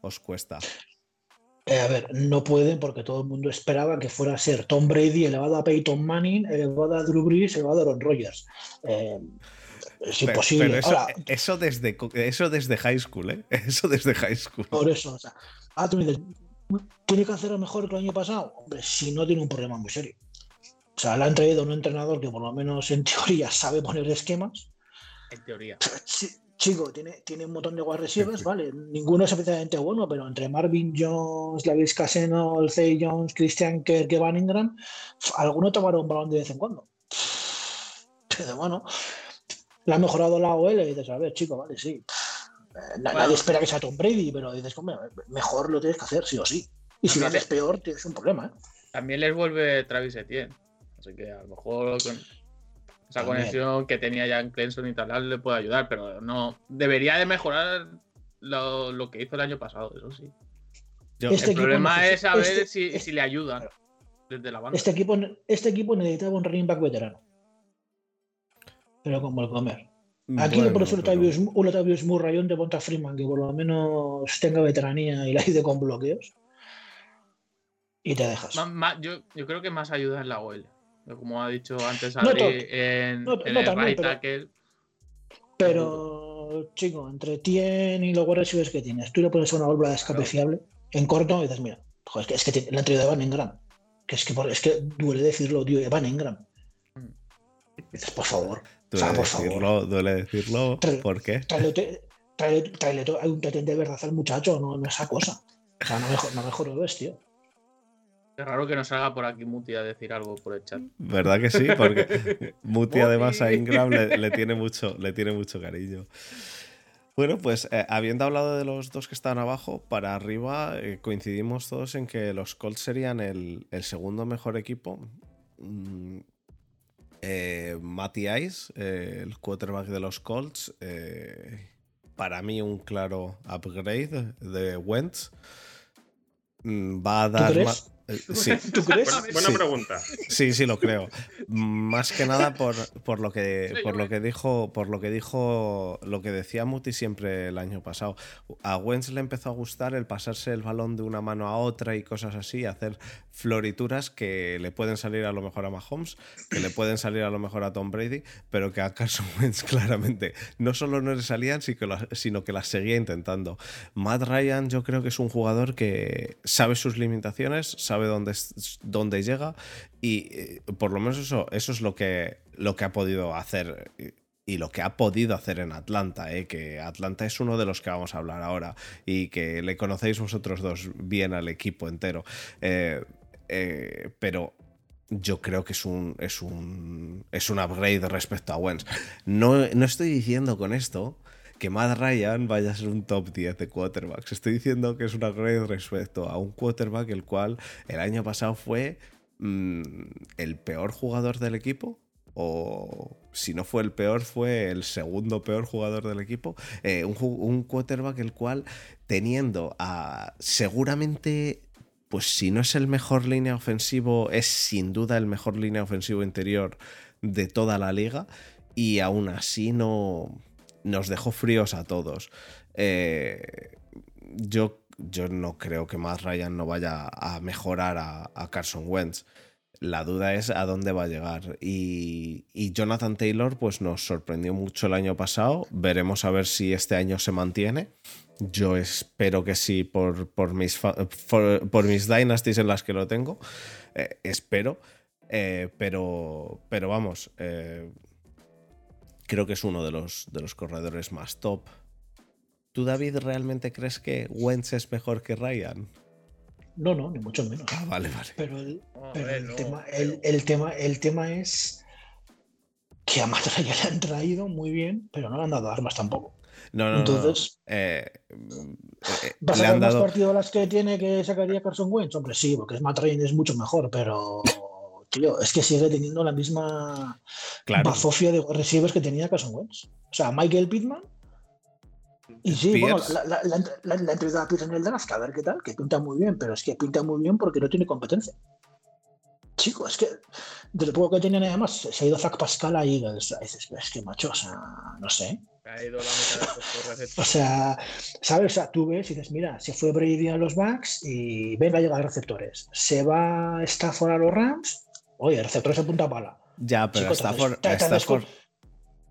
os cuesta? Eh, a ver, no pueden porque todo el mundo esperaba que fuera a ser Tom Brady elevado a Peyton Manning, elevado a Drew Brees, elevado a Aaron Rodgers. Eh, es Pero- imposible. pero eso, Ahora, eso desde, eso desde high school, ¿eh? Eso desde high school. por eso, o sea, ah, ¿tiene que hacerlo mejor que el año pasado? Hombre, si no tiene un problema muy serio. O sea, le han traído un entrenador que por lo menos en teoría sabe poner esquemas. En teoría. Chico, tiene, tiene un montón de receivers, ¿vale? Ninguno es especialmente bueno, pero entre Marvin Jones, Lavis Caseno, Zay Jones, Christian Kirk, Evan Ingram, alguno tomará un balón de vez en cuando. Pero bueno, le ha mejorado la OL y dices, a ver, chico, vale, sí. Na- Bueno. Nadie espera que sea Tom Brady, pero dices, hombre, mejor lo tienes que hacer, sí o sí. Y si lo haces peor, tienes un problema, ¿eh? También les vuelve Travis Etienne. Así que a lo mejor con- Esa conexión que tenía ya en Clemson y tal le puede ayudar, pero no. Debería de mejorar lo, que hizo el año pasado, eso sí. Este el problema es saber este si, le ayudan desde la banda. Este equipo, este equipo necesitaba un running back veterano. Pero como el comer. Aquí por eso un Latavius Murrayón de Ponta Freeman, que por lo menos tenga veteranía y la ayude con bloqueos. Y te dejas. yo, yo, creo que más ayuda en la OL. Como ha dicho antes Adri, en, el right tackle. Pero, chico, entre Tien y los guardias que tienes, tú le pones una válvula de escape fiable en corto y dices, mira, joder, es que, es que la entrega de Van Engram. Que es que, es que duele decirlo, tío, Van Engram. Mm. dices, por favor. Duele, decirlo, duele decirlo. ¿Por qué? Traile, un tetén de verdad al muchacho, no, no esa cosa. O sea, no mejor, no mejor lo ves, tío. Es raro que nos salga por aquí Muti a decir algo por el chat. ¿Verdad que sí? Porque Muti además a Ingram le, tiene mucho, le tiene mucho cariño. Bueno, pues eh, habiendo hablado de los dos que están abajo, para arriba eh, coincidimos todos en que los Colts serían el, segundo mejor equipo. Eh, Matty Ice, el quarterback de los Colts, para mí un claro upgrade de Wentz. Mm, va a dar más. Eh, sí. ¿Tú crees? Buena, pregunta. Sí, sí, lo creo. Más que nada por, por, lo que por lo que dijo, por lo que dijo, lo que decía Muti siempre el año pasado. A Wentz le empezó a gustar el pasarse el balón de una mano a otra y cosas así, hacer florituras que le pueden salir a lo mejor a Mahomes, que le pueden salir a lo mejor a Tom Brady, pero que a Carson Wentz claramente no solo no le salían, sino que las seguía intentando. Matt Ryan yo creo que es un jugador que sabe sus limitaciones, sabe sabe dónde, dónde llega y eh, por lo menos eso, eso es lo que, lo que ha podido hacer y lo que ha podido hacer en Atlanta, eh, que Atlanta es uno de los que vamos a hablar ahora y que le conocéis vosotros dos bien al equipo entero. Eh, pero yo creo que es un, es un, es un upgrade respecto a Wentz. No, no estoy diciendo con esto que Matt Ryan vaya a ser un top 10 de quarterbacks. Estoy diciendo que es una upgrade respecto a un quarterback el cual el año pasado fue mm, el peor jugador del equipo. O si no fue el peor, fue el segundo peor jugador del equipo. Eh, un, un quarterback el cual, teniendo a seguramente pues si no es el mejor línea ofensivo, es sin duda el mejor línea ofensivo interior de toda la liga. Y aún así no, nos dejó fríos a todos. Eh, yo, yo no creo que más Ryan no vaya a mejorar a, Carson Wentz. La duda es a dónde va a llegar. Y, Jonathan Taylor, pues nos sorprendió mucho el año pasado. Veremos a ver si este año se mantiene. Yo espero que sí, por, por mis, por, mis dynasties en las que lo tengo. Eh, espero. Eh, pero, pero vamos, creo que es uno de los, de los corredores más top. ¿Tú, David, realmente crees que Wentz es mejor que Ryan? No, no, ni mucho menos. Ah, vale, vale. Pero el, tema, el, tema, el tema es que a Matt Ryan le han traído muy bien, pero no le han dado armas tampoco. No, no, Entonces, no, eh, eh, ¿vas a dar más partido a las que tiene que sacaría Carson Wentz? Hombre, sí, porque Matt Ryan es mucho mejor, pero tío, es que sigue teniendo la misma bazofia de receivers que tenía Carson Wentz. O sea, Michael Pittman. Y sí, bueno, la, la, la, la, entrevista a en el draft, a ver qué tal, que pinta muy bien, pero es que pinta muy bien porque no tiene competencia. Chico, es que de lo poco que tenía nada más, se ha ido Zach Pascal a Eagles. Es que macho, o sea, no sé. Ha ido la mitad de O sea, ¿sabes? O sea, tú ves y dices, mira, se fue Brady a los Bucks y venga a llegar receptores. Se va Stafford a los Rams Oye, receptores a punta pala. Ya, pero Stafford, Stafford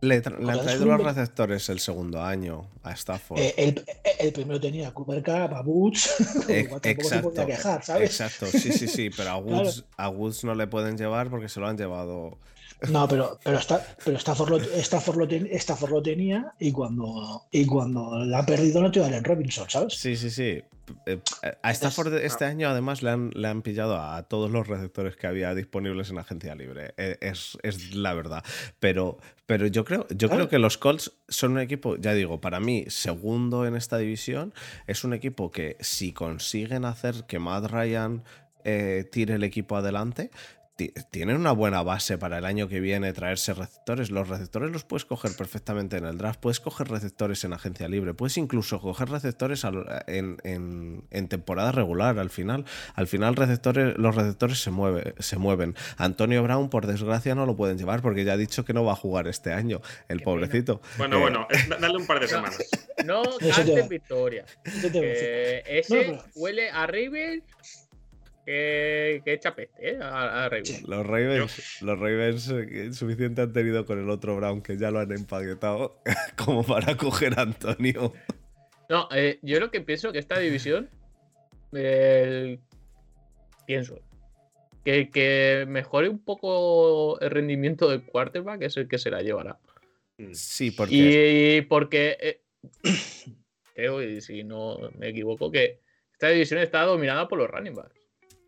le, han traído los receptores el segundo año a Stafford. Eh, el, el, primero tenía Cooper Cup, a Woods. Eh, exacto, quejar, ¿sabes? exacto, sí, sí, sí, pero a Woods, a Woods no le pueden llevar porque se lo han llevado no, pero, pero, está, pero Stafford, lo, Stafford, lo tenía y cuando, y cuando la ha perdido no te en Robinson, ¿sabes? Sí, sí, sí. Eh, a Stafford este año además le han, le han pillado a todos los receptores que había disponibles en agencia libre. E, es, es la verdad. Pero, pero yo, creo, yo creo que los Colts son un equipo, ya digo, para mí, segundo en esta división. Es un equipo que si consiguen hacer que Matt Ryan eh, tire el equipo adelante, tienen una buena base para el año que viene traerse receptores. Los receptores los puedes coger perfectamente en el draft, puedes coger receptores en agencia libre, puedes incluso coger receptores en, temporada regular al final. Al final receptores, los receptores se, mueve, se mueven. Antonio Brown, por desgracia, no lo pueden llevar porque ya ha dicho que no va a jugar este año, el pobrecito. Bueno, eh, bueno, dale un par de semanas. No, no victoria. ese huele a River que, echa peste, ¿eh? A, Los Ravens, los Ravens eh, suficiente han tenido con el otro Brown que ya lo han empaquetado como para coger a Antonio. No, eh, yo lo que pienso que esta división. pienso. Que, que mejore un poco el rendimiento del quarterback es el que se la llevará. Mm. Sí, porque. Y, porque. creo, y si no me equivoco, que esta división está dominada por los running backs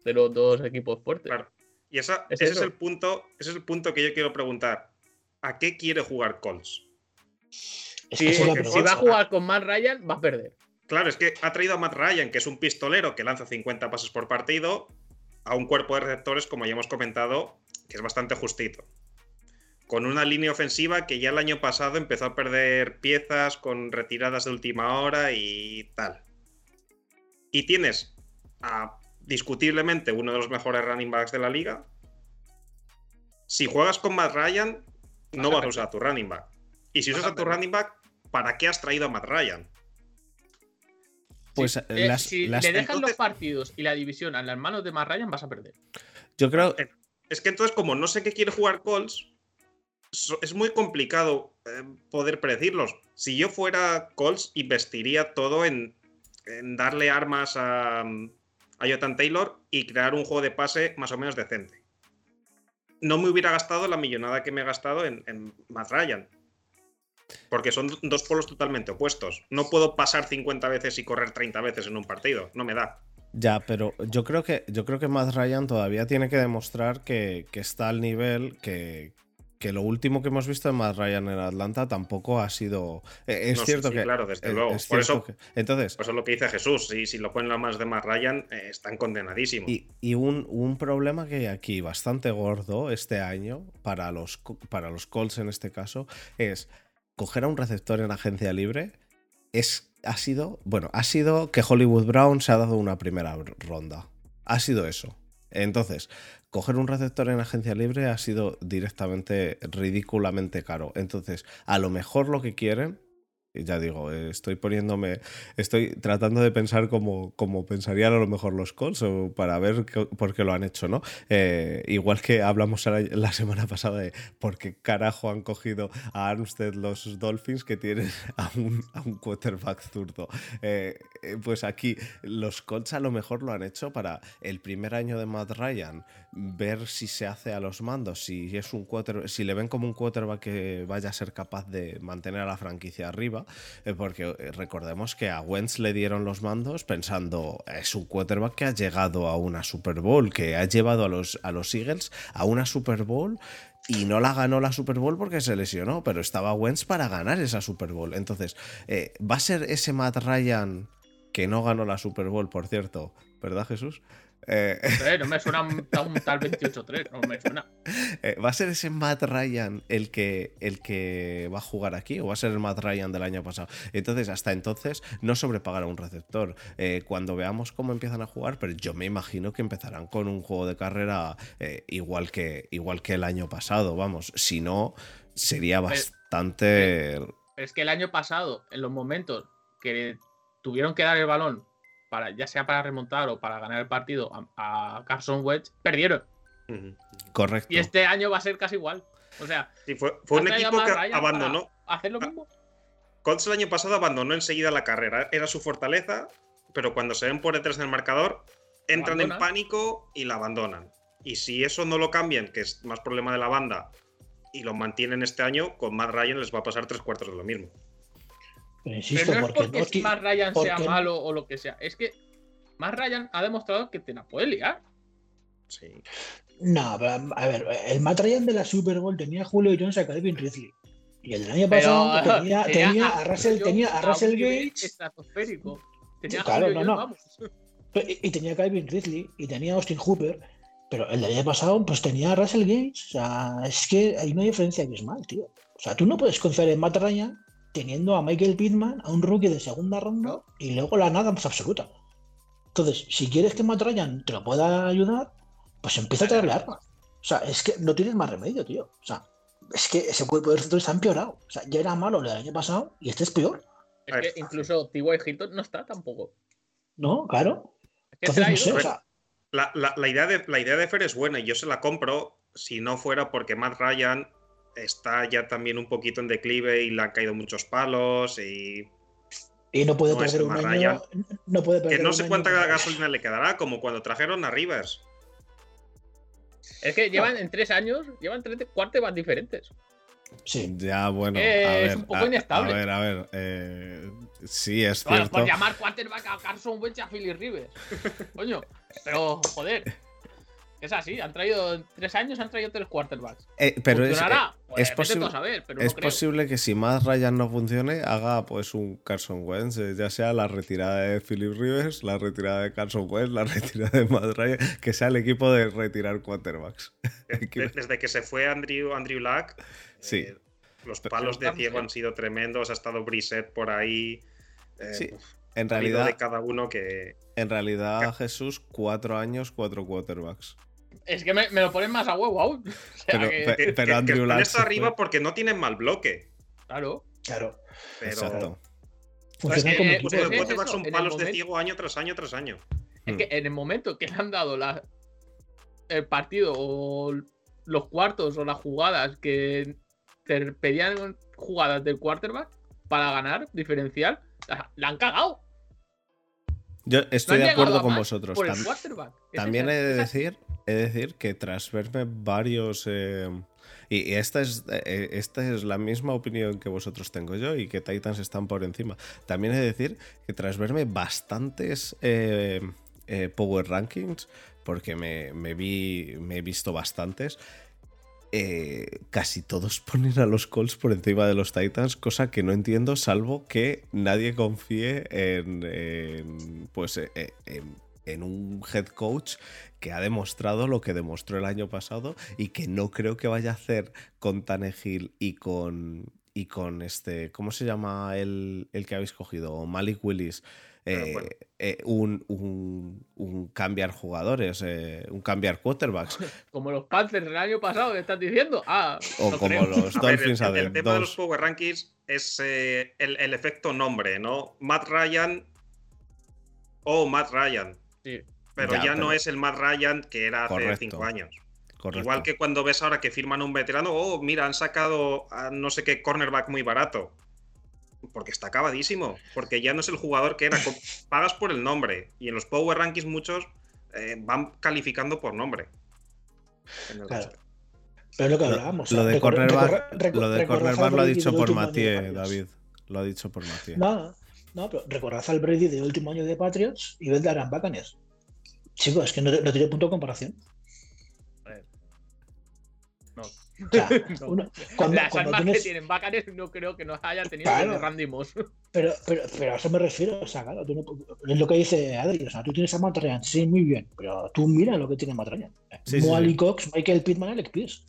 de los dos equipos fuertes. Claro. Y ese, es el punto, ese es el punto que yo quiero preguntar. ¿A qué quiere jugar Colts? si, va a jugar con Matt Ryan, va a perder. Claro, es que ha traído a Matt Ryan, que es un pistolero que lanza 50 pases por partido, a un cuerpo de receptores, como ya hemos comentado, que es bastante justito. Con una línea ofensiva que ya el año pasado empezó a perder piezas con retiradas de última hora y tal. Y tienes a discutiblemente uno de los mejores running backs de la liga. Si juegas con Matt Ryan, no vas a usar a tu running back. Y si usas a tu running back, ¿para qué has traído a Matt Ryan? Pues eh, si le dejan los partidos y la división a las manos de Matt Ryan, vas a perder. Yo creo. Eh, es que entonces, como no sé qué quiere jugar Colts, es muy complicado eh, poder predecirlos. Si yo fuera Colts, investiría todo en darle armas a, a Taylor y crear un juego de pase más o menos decente. No me hubiera gastado la millonada que me he gastado en, Matt Ryan. Porque son dos polos totalmente opuestos. No puedo pasar 50 veces y correr 30 veces en un partido. No me da. Ya, pero yo creo que yo creo que Matt Ryan todavía tiene que demostrar que está al nivel que, que lo último que hemos visto de Matt Ryan en Atlanta tampoco ha sido. Eh, es cierto que. Claro, desde luego. por eso, entonces, por eso lo que dice Jesús. Si, si lo ponen la más de Matt Ryan, eh, están condenadísimos. Y, un, un, problema que hay aquí bastante gordo este año, para los, para los Colts en este caso, es coger a un receptor en agencia libre. Es, ha sido. Bueno, ha sido que Hollywood Brown se ha dado una primera ronda. Ha sido eso. Entonces, coger un receptor en agencia libre ha sido directamente ridículamente caro. Entonces, a lo mejor lo que quieren ya digo, estoy poniéndome, estoy tratando de pensar como, como pensarían a lo mejor los Colts para ver por qué lo han hecho, ¿no? Eh, igual que hablamos la semana pasada de por qué carajo han cogido a Armstead los Dolphins que tienen a un, a un quarterback zurdo. Eh, pues aquí los Colts a lo mejor lo han hecho para el primer año de Matt Ryan, ver si se hace a los mandos, si es un si le ven como un quarterback que vaya a ser capaz de mantener a la franquicia arriba eh, porque eh, recordemos que a Wentz le dieron los mandos pensando, es un quarterback que ha llegado a una Super Bowl, que ha llevado a los, a los Eagles a una Super Bowl y no la ganó la Super Bowl porque se lesionó, pero estaba Wentz para ganar esa Super Bowl. Entonces, eh, ¿va a ser ese Matt Ryan que no ganó la Super Bowl, por cierto? ¿Verdad, Jesús? Eh, no me suena un, tal 28-3, no me suena. Eh, ¿Va a ser ese Matt Ryan el que, el que va a jugar aquí o va a ser el Matt Ryan del año pasado? Entonces, hasta entonces, no sobrepagar a un receptor. Eh, cuando veamos cómo empiezan a jugar, pero yo me imagino que empezarán con un juego de carrera igual, que, igual que el año pasado, vamos. Si no, sería bastante... es que el año pasado, en los momentos que tuvieron que dar el balón para, ya sea para remontar o para ganar el partido a, Carson Wedge, perdieron. Correcto. Y este año va a ser casi igual. O sea, fue, un equipo que abandonó. Hacer lo mismo. Colts el año pasado abandonó enseguida la carrera. Era su fortaleza, pero cuando se ven por detrás del marcador, entran en pánico y la abandonan. Y si eso no lo cambian, que es más problema de la banda, y lo mantienen este año, con Matt Ryan les va a pasar tres cuartos de lo mismo. Insisto, no porque, es Matt Ryan sea malo o lo que sea. Es que Matt Ryan ha demostrado que te la puede liar. Sí. No, a ver, el Matt Ryan de la Super Bowl tenía a Julio Jones a Calvin Ridley. Y el del año pasado tenía, tenía, a Russell, tenía a Russell Gates. Estratosférico. Tenía claro, no, no. Y, tenía a Calvin Ridley y tenía a Austin Hooper. Pero el del año pasado, pues tenía a Russell Gates. O sea, es que hay una diferencia que es mal, tío. O sea, tú no puedes confiar en Matt Ryan teniendo a Michael Pittman, a un rookie de segunda ronda, y luego la nada más absoluta. Entonces, si quieres que Matt Ryan te lo pueda ayudar, pues empieza a traerle armas. O sea, es que no tienes más remedio, tío. O sea, es que ese cuerpo de receptores ha empeorado. O sea, ya era malo el año pasado y este es peor. Es que incluso T.Y. Hilton no está tampoco. No, claro. Es que Entonces, se ha no ido. sé, o sea, La, la- la idea de, la idea de Fer es buena y yo se la compro si no fuera porque Matt Ryan está ya también un poquito en declive y le han caído muchos palos y y no puede no perder un año. No puede perder que no sé cuánta gasolina le quedará, como cuando trajeron a Rivers. Es que llevan en tres años, llevan tres quarterbacks diferentes. Sí. Ya, bueno, Eh, a es un poco a- inestable. A ver, a ver. eh, sí, es Bueno, cierto. por llamar quarterback a Carson Wentz y a Philly Rivers. Coño, pero joder. Es así, han traído en tres años, han traído tres quarterbacks. Eh, pero es, ¿Funcionará? es Pues posible- a saber, pero es no creo. posible que si más Ryan no funcione, haga pues un Carson Wentz, eh, ya sea la retirada de Philip Rivers, la retirada de Carson Wentz, la retirada de Matt Ryan, que sea el equipo de retirar quarterbacks. De- Desde que se fue Andrew, Andrew Luck, Sí. eh, los palos de ciego han sido tremendos. Ha estado Brissett por ahí. eh, Sí, En realidad, de cada uno que. en realidad Jesús, cuatro años, cuatro quarterbacks. Es que me, me lo ponen más a huevo aún. O sea Pero- que- que- Pero que- que Andrew arriba porque no tienen mal bloque. Claro. Claro. Pero Exacto. Funciona que, como equipo. Pues pues los es eso, son palos de ciego año tras año tras año. Es Hmm. que en el momento que le han dado la, el partido o los cuartos o las jugadas que te pedían jugadas del quarterback para ganar, diferencial, la, la han cagado. Yo estoy de acuerdo con vosotros. Por el Tam- quarterback. Es También esa- he de esa- decir, he de decir que tras verme varios. eh, y esta es, eh, esta es la misma opinión que vosotros tengo yo y que Titans están por encima. También he de decir que tras verme bastantes eh, Power Rankings, porque me, vi, me he visto bastantes, casi todos ponen a los Colts por encima de los Titans, cosa que no entiendo, salvo que nadie confíe en, pues, en, en un head coach que ha demostrado lo que demostró el año pasado y que no creo que vaya a hacer con Tannehill y con y con este, ¿cómo se llama el, el que habéis cogido? Malik Willis. Pero eh, bueno. eh, un, un- un cambiar jugadores, eh, un cambiar quarterbacks. Como los Panthers del año pasado, ¿me estás diciendo? Ah, O no como creo. los A ver, el, Dolphins el- a el tema de los dos. Power Rankings es el, el efecto nombre, ¿no? Matt Ryan o Matt Ryan. Sí. Pero Ya, ya, no es el Matt Ryan que era hace Correcto. cinco años. Correcto. Igual que cuando ves ahora que firman a un veterano, oh, mira, han sacado a no sé qué cornerback muy barato. Porque está acabadísimo. Porque ya no es el jugador que era. Pagas por el nombre. Y en los Power Rankings muchos eh, van calificando por nombre. En el Claro. Pero es lo que hablábamos. lo o sea, de cornerback, lo de recordad cornerback al lo ha dicho por Mathieu. David. Lo ha dicho por Mathieu. No, no, pero recordad al Brady del último año de Patriots y ved a Aaron Buccaneers. Chicos, es que no, no tiene punto de comparación. No. O sea, No. uno- cuando, Las cuando armas que tienen Bacanes no creo que nos hayan tenido Claro. Randy Moss. Pero, pero, pero a eso me refiero, o sea, claro, tú no- es lo que dice Adri, o sea, tú tienes a Matt Ryan, sí, muy bien, pero tú mira lo que tiene Matt Ryan. Sí, sí, Moali sí. Cox, Michael Pittman, Alex Pierce.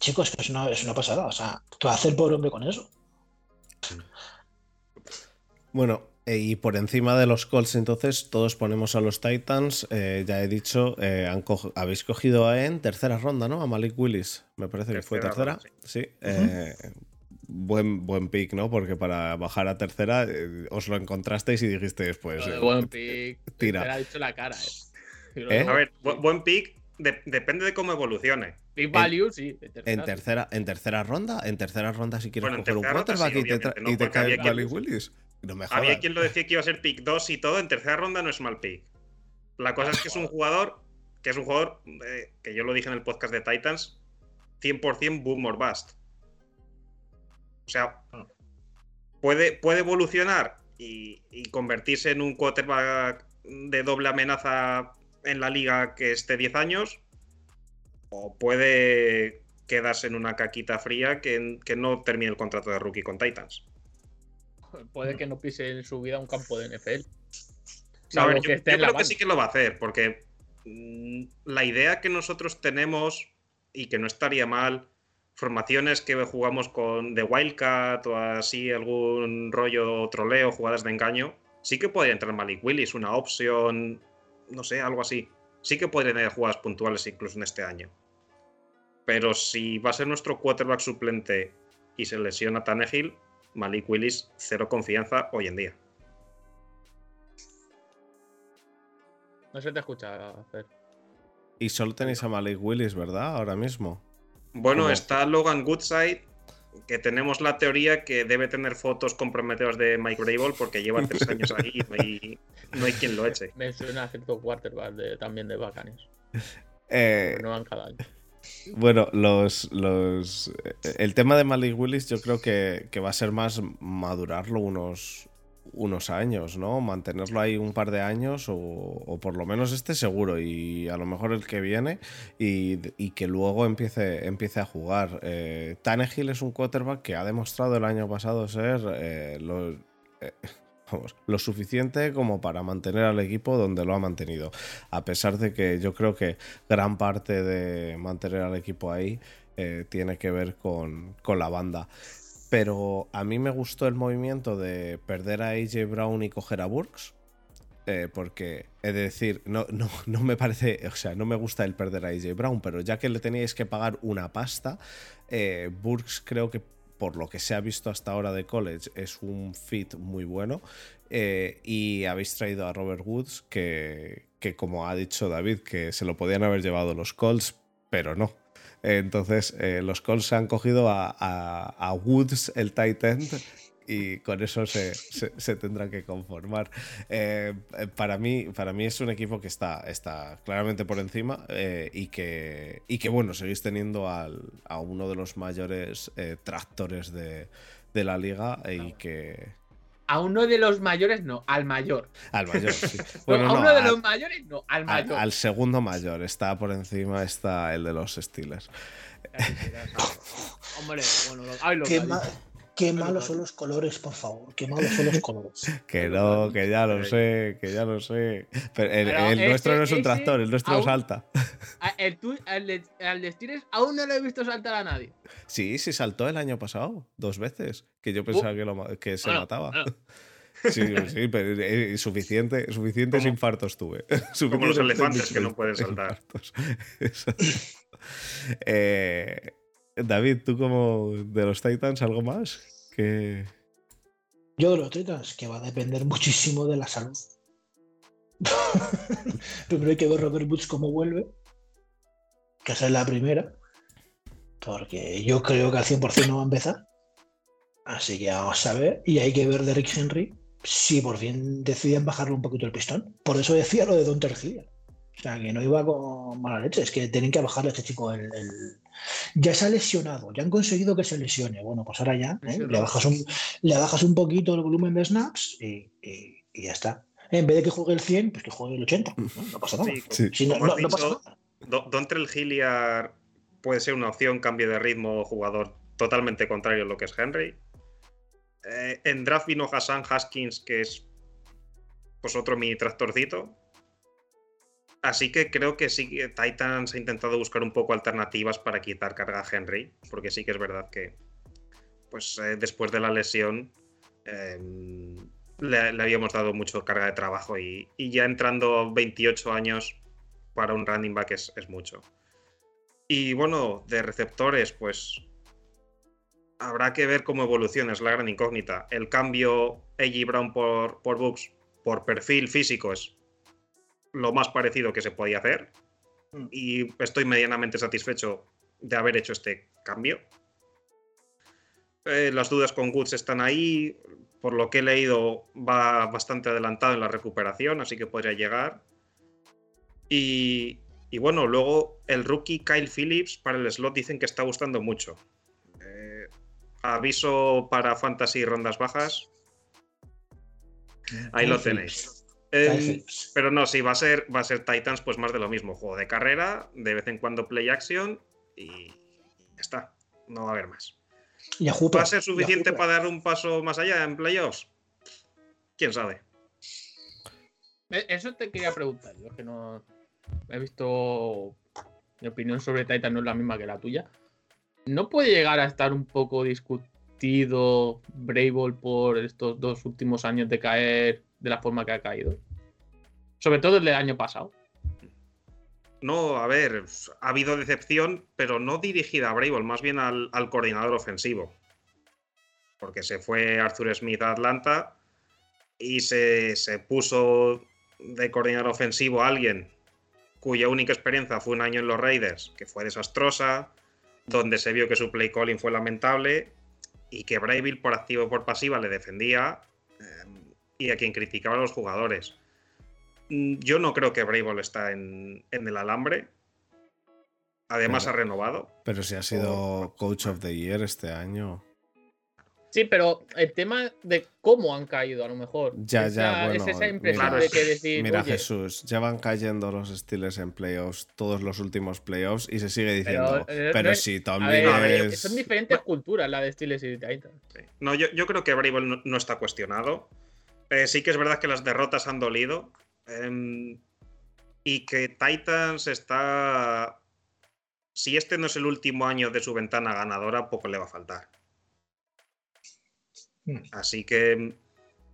Chicos, es una, es una pasada, o sea, ¿qué va a hacer pobre hombre con eso? Bueno, eh, y por encima de los Colts, entonces, todos ponemos a los Titans. Eh, ya he dicho, eh, han co- habéis cogido a en tercera ronda, ¿no? A Malik Willis. Me parece que fue Tercera ronda, Sí. eh, buen, buen pick, ¿no? Porque para bajar a tercera eh, os lo encontrasteis y dijisteis, pues. Eh, buen pick. tira. Te ha dicho la cara, eh. ¿Eh? A ver, bu- buen pick de- depende de cómo evolucione. Big value, sí. de tercera, en tercera, en tercera ronda, en tercera ronda si quieres Bueno, en coger un quarterback sí, y te, ¿no? y te cae Malik Willis. No me jodas. Había quien lo decía que iba a ser pick 2 y todo. En tercera ronda no es mal pick. La cosa es que es un jugador que es un jugador eh, que yo lo dije en el podcast de Titans 100% boom or bust. O sea, puede, puede evolucionar y, y convertirse en un quarterback de doble amenaza en la liga que esté 10 años, o puede quedarse en una caquita fría que, que no termine el contrato de rookie con Titans. Puede que no pise en su vida un campo de NFL. A ver, yo, creo que sí que lo va a hacer, porque mm, la idea que nosotros tenemos y que no estaría mal, formaciones que jugamos con de Wildcat o así, algún rollo troleo, jugadas de engaño, sí que podría entrar Malik Willis, una opción, no sé, algo así. Sí que podría tener jugadas puntuales incluso en este año. Pero si va a ser nuestro quarterback suplente y se lesiona Tannehill, Malik Willis, cero confianza hoy en día. No se te escucha, Fer. Y solo tenéis a Malik Willis, ¿verdad? Ahora mismo. Bueno, ¿Cómo? está Logan Goodside, que tenemos la teoría que debe tener fotos comprometedoras de Mike Rabel porque lleva tres años ahí y no hay, no hay quien lo eche. Me suena a cierto quarterback de, también de Bacanes. Eh, Renovan cada año. Bueno, los, los. El tema de Malik Willis, yo creo que, que va a ser más madurarlo unos, unos años, ¿no? Mantenerlo ahí un par de años o, o por lo menos este seguro y a lo mejor el que viene y, y que luego empiece, empiece a jugar. Eh, Tannehill es un quarterback que ha demostrado el año pasado ser eh, eh, lo suficiente como para mantener al equipo donde lo ha mantenido. A pesar de que yo creo que gran parte de mantener al equipo ahí eh, tiene que ver con, con la banda. Pero a mí me gustó el movimiento de perder a AJ Brown y coger a Burks. eh, porque, es decir, no, no, no me parece, o sea, no me gusta el perder a AJ Brown, pero ya que le teníais que pagar una pasta, eh, Burks creo que por lo que se ha visto hasta ahora de college es un fit muy bueno. eh, y habéis traído a Robert Woods, que, que como ha dicho David, que se lo podían haber llevado los Colts, pero no. Entonces, eh, los Colts han cogido a, a- a Woods, el tight end, y con eso se, se- se tendrán que conformar. Eh, eh, para, mí, para mí es un equipo que está, está claramente por encima eh, y, que, y que, bueno, seguís teniendo al- a uno de los mayores eh, tractores de, de la liga y que... A uno de los mayores, no, al mayor. Al mayor, sí. No, Bueno, a no, uno de al- los mayores, no, al al, mayor. al segundo mayor. Está por encima, está el de los Steelers. Hombre, bueno, lo- ay, lo Qué, qué malos son los colores, por favor. Qué malos son los colores. Que no, que ya lo sé, que ya lo sé. Pero el, Pero el nuestro no es un tractor, el nuestro aún- salta. El de, Steelers aún no lo he visto saltar a nadie. Sí, sí saltó el año pasado, dos veces. Que yo pensaba que, lo ma- que se Bueno, mataba. bueno. Sí, sí, pero eh, suficiente, suficientes Como- infartos tuve. Como los elefantes que no pueden saltar. Eh, David, ¿tú como de los Titans algo más? Que... Yo de los Titans, que va a depender muchísimo de la salud. Primero hay que ver Robert Woods cómo vuelve, que esa es la primera, porque yo creo que al 100% no va a empezar. Así que vamos a ver. Y hay que ver de Rick Henry si por fin deciden bajarle un poquito el pistón. Por eso decía lo de Don Tercilla. O sea, que no iba con mala leche, es que tienen que bajarle a este chico el- Ya se ha lesionado, ya han conseguido que se lesione. Bueno, pues ahora ya ¿eh? Le, bajas un, le bajas un poquito el volumen de snaps y, y- y ya está. En vez de que juegue el 100, pues que juegue el 80. No, No pasa nada. Sí, Sí. Si no, no- pasa nada. Do- Dontrell Hilliard puede ser una opción, cambio de ritmo, jugador totalmente contrario a lo que es Henry. Eh, en draft vino Hassan Haskins, que es pues otro mini tractorcito. Así que creo que sí que Titans ha intentado buscar un poco alternativas para quitar carga a Henry, porque sí que es verdad que pues eh, después de la lesión eh, le, habíamos dado mucho carga de trabajo y, ya entrando 28 años para un running back es, es mucho. Y bueno, de receptores, pues habrá que ver cómo evoluciona, es la gran incógnita. El cambio AJ Brown por, por Books, por perfil físico, es lo más parecido que se podía hacer. Mm. Y estoy medianamente satisfecho de haber hecho este cambio. Eh, las dudas con Woods están ahí. Por lo que he leído, va bastante adelantado en la recuperación, así que podría llegar. Y, y bueno, luego el rookie Kyle Phillips para el slot dicen que está gustando mucho. Eh, aviso para fantasy rondas bajas. Ahí Kyle lo Phillips. tenéis. Eh, pero no, sí, va a ser, va a ser Titans, pues más de lo mismo. Juego de carrera, de vez en cuando play action y ya está. No va a haber más. Y a Hooper, ¿Va a ser a suficiente para dar un paso más allá en playoffs? ¿Quién sabe? Eh, Eso te quería preguntar, yo que no. he visto. Mi opinión sobre Titan no es la misma que la tuya. ¿No puede llegar a estar un poco discutido Bravol por estos dos últimos años de caer de la forma que ha caído? Sobre todo el año pasado. No, a ver, ha habido decepción, pero no dirigida a Bravol, más bien al, al coordinador ofensivo. Porque se fue Arthur Smith a Atlanta y se, se puso de coordinador ofensivo a alguien cuya única experiencia fue un año en los Raiders, que fue desastrosa, donde se vio que su play calling fue lamentable y que Braville por activo y por pasiva le defendía eh, y a quien criticaba a los jugadores. Mm, Yo no creo que Braville está en, en el alambre. Además Pero- ha renovado. Pero si ha sido Coach of the Year este año. Sí, pero el tema de cómo han caído, a lo mejor. Ya, Esa- ya, bueno, Es esa impresión mira, de que decir. Mira oye, Jesús, ya van cayendo los Steelers en playoffs, todos los últimos playoffs, y se sigue diciendo, eh, pero, no es- ver, a ver, es... son diferentes culturas la de Steelers y Titans. Sí. No, yo, yo creo que Braville no, no está cuestionado. Eh, sí que es verdad que las derrotas han dolido. em, y que Titans está. Si este no es el último año de su ventana ganadora, poco le va a faltar. Hmm. Así que em,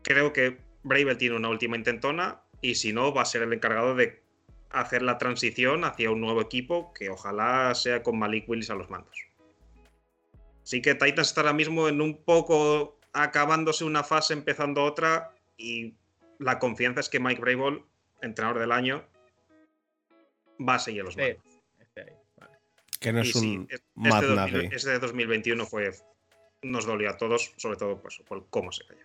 creo que Bravel tiene una última intentona. Y si no, va a ser el encargado de hacer la transición hacia un nuevo equipo que ojalá sea con Malik Willis a los mandos. Así que Titans está ahora mismo en un poco acabándose una fase, empezando otra, y la confianza es que Mike Brable, entrenador del año, va a seguir a los Sí, mandos. Que no Y es sí, un Matt este, Nagy. 2000 este de 2021 fue, nos dolió a todos, sobre todo pues, por cómo se cayó.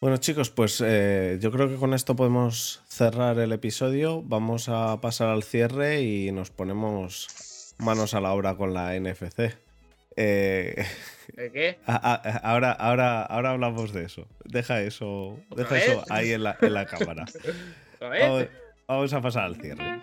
Bueno chicos, pues eh, yo creo que con esto podemos cerrar el episodio. Vamos a pasar al cierre y nos ponemos manos a la obra con la NFC. Eh, ¿De qué? a- a- ahora, ahora, ahora hablamos de eso. Deja eso, ¿Otra deja eso ahí en la, en la cámara. Vamos a pasar al cierre.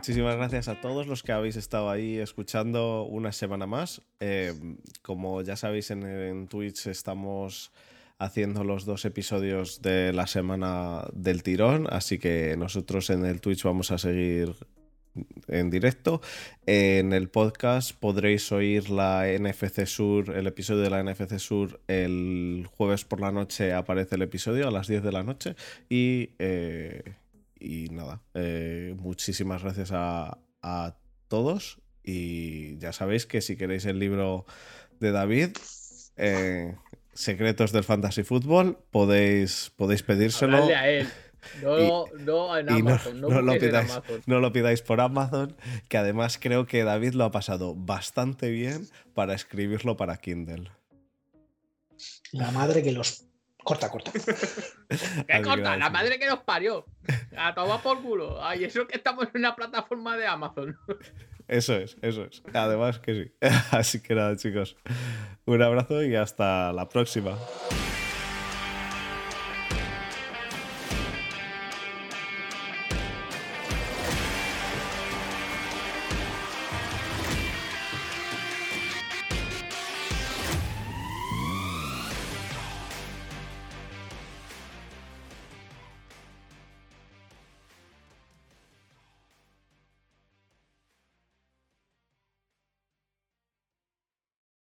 Muchísimas gracias a todos los que habéis estado ahí escuchando una semana más. Eh, como ya sabéis, en, Twitch estamos haciendo los dos episodios de la semana del tirón, así que nosotros en el Twitch vamos a seguir en directo. En el podcast podréis oír la NFC Sur, el episodio de la NFC Sur el jueves por la noche aparece el episodio a las 10 de la noche y, eh, y nada, eh, muchísimas gracias a, a todos y ya sabéis que si queréis el libro de David, eh, Secretos del Fantasy Football, podéis, podéis pedírselo. A él. No, no en Amazon. No, no lo busquéis en pidáis. Amazon. No lo pidáis por Amazon, que además creo que David lo ha pasado bastante bien para escribirlo para Kindle. La madre que los. Corta, corta. ¿Qué corta? La madre que nos parió. A tomar por culo. Ay, eso que estamos en una plataforma de Amazon. Eso es, eso es. Además que sí. Así que nada, chicos. Un abrazo y hasta la próxima.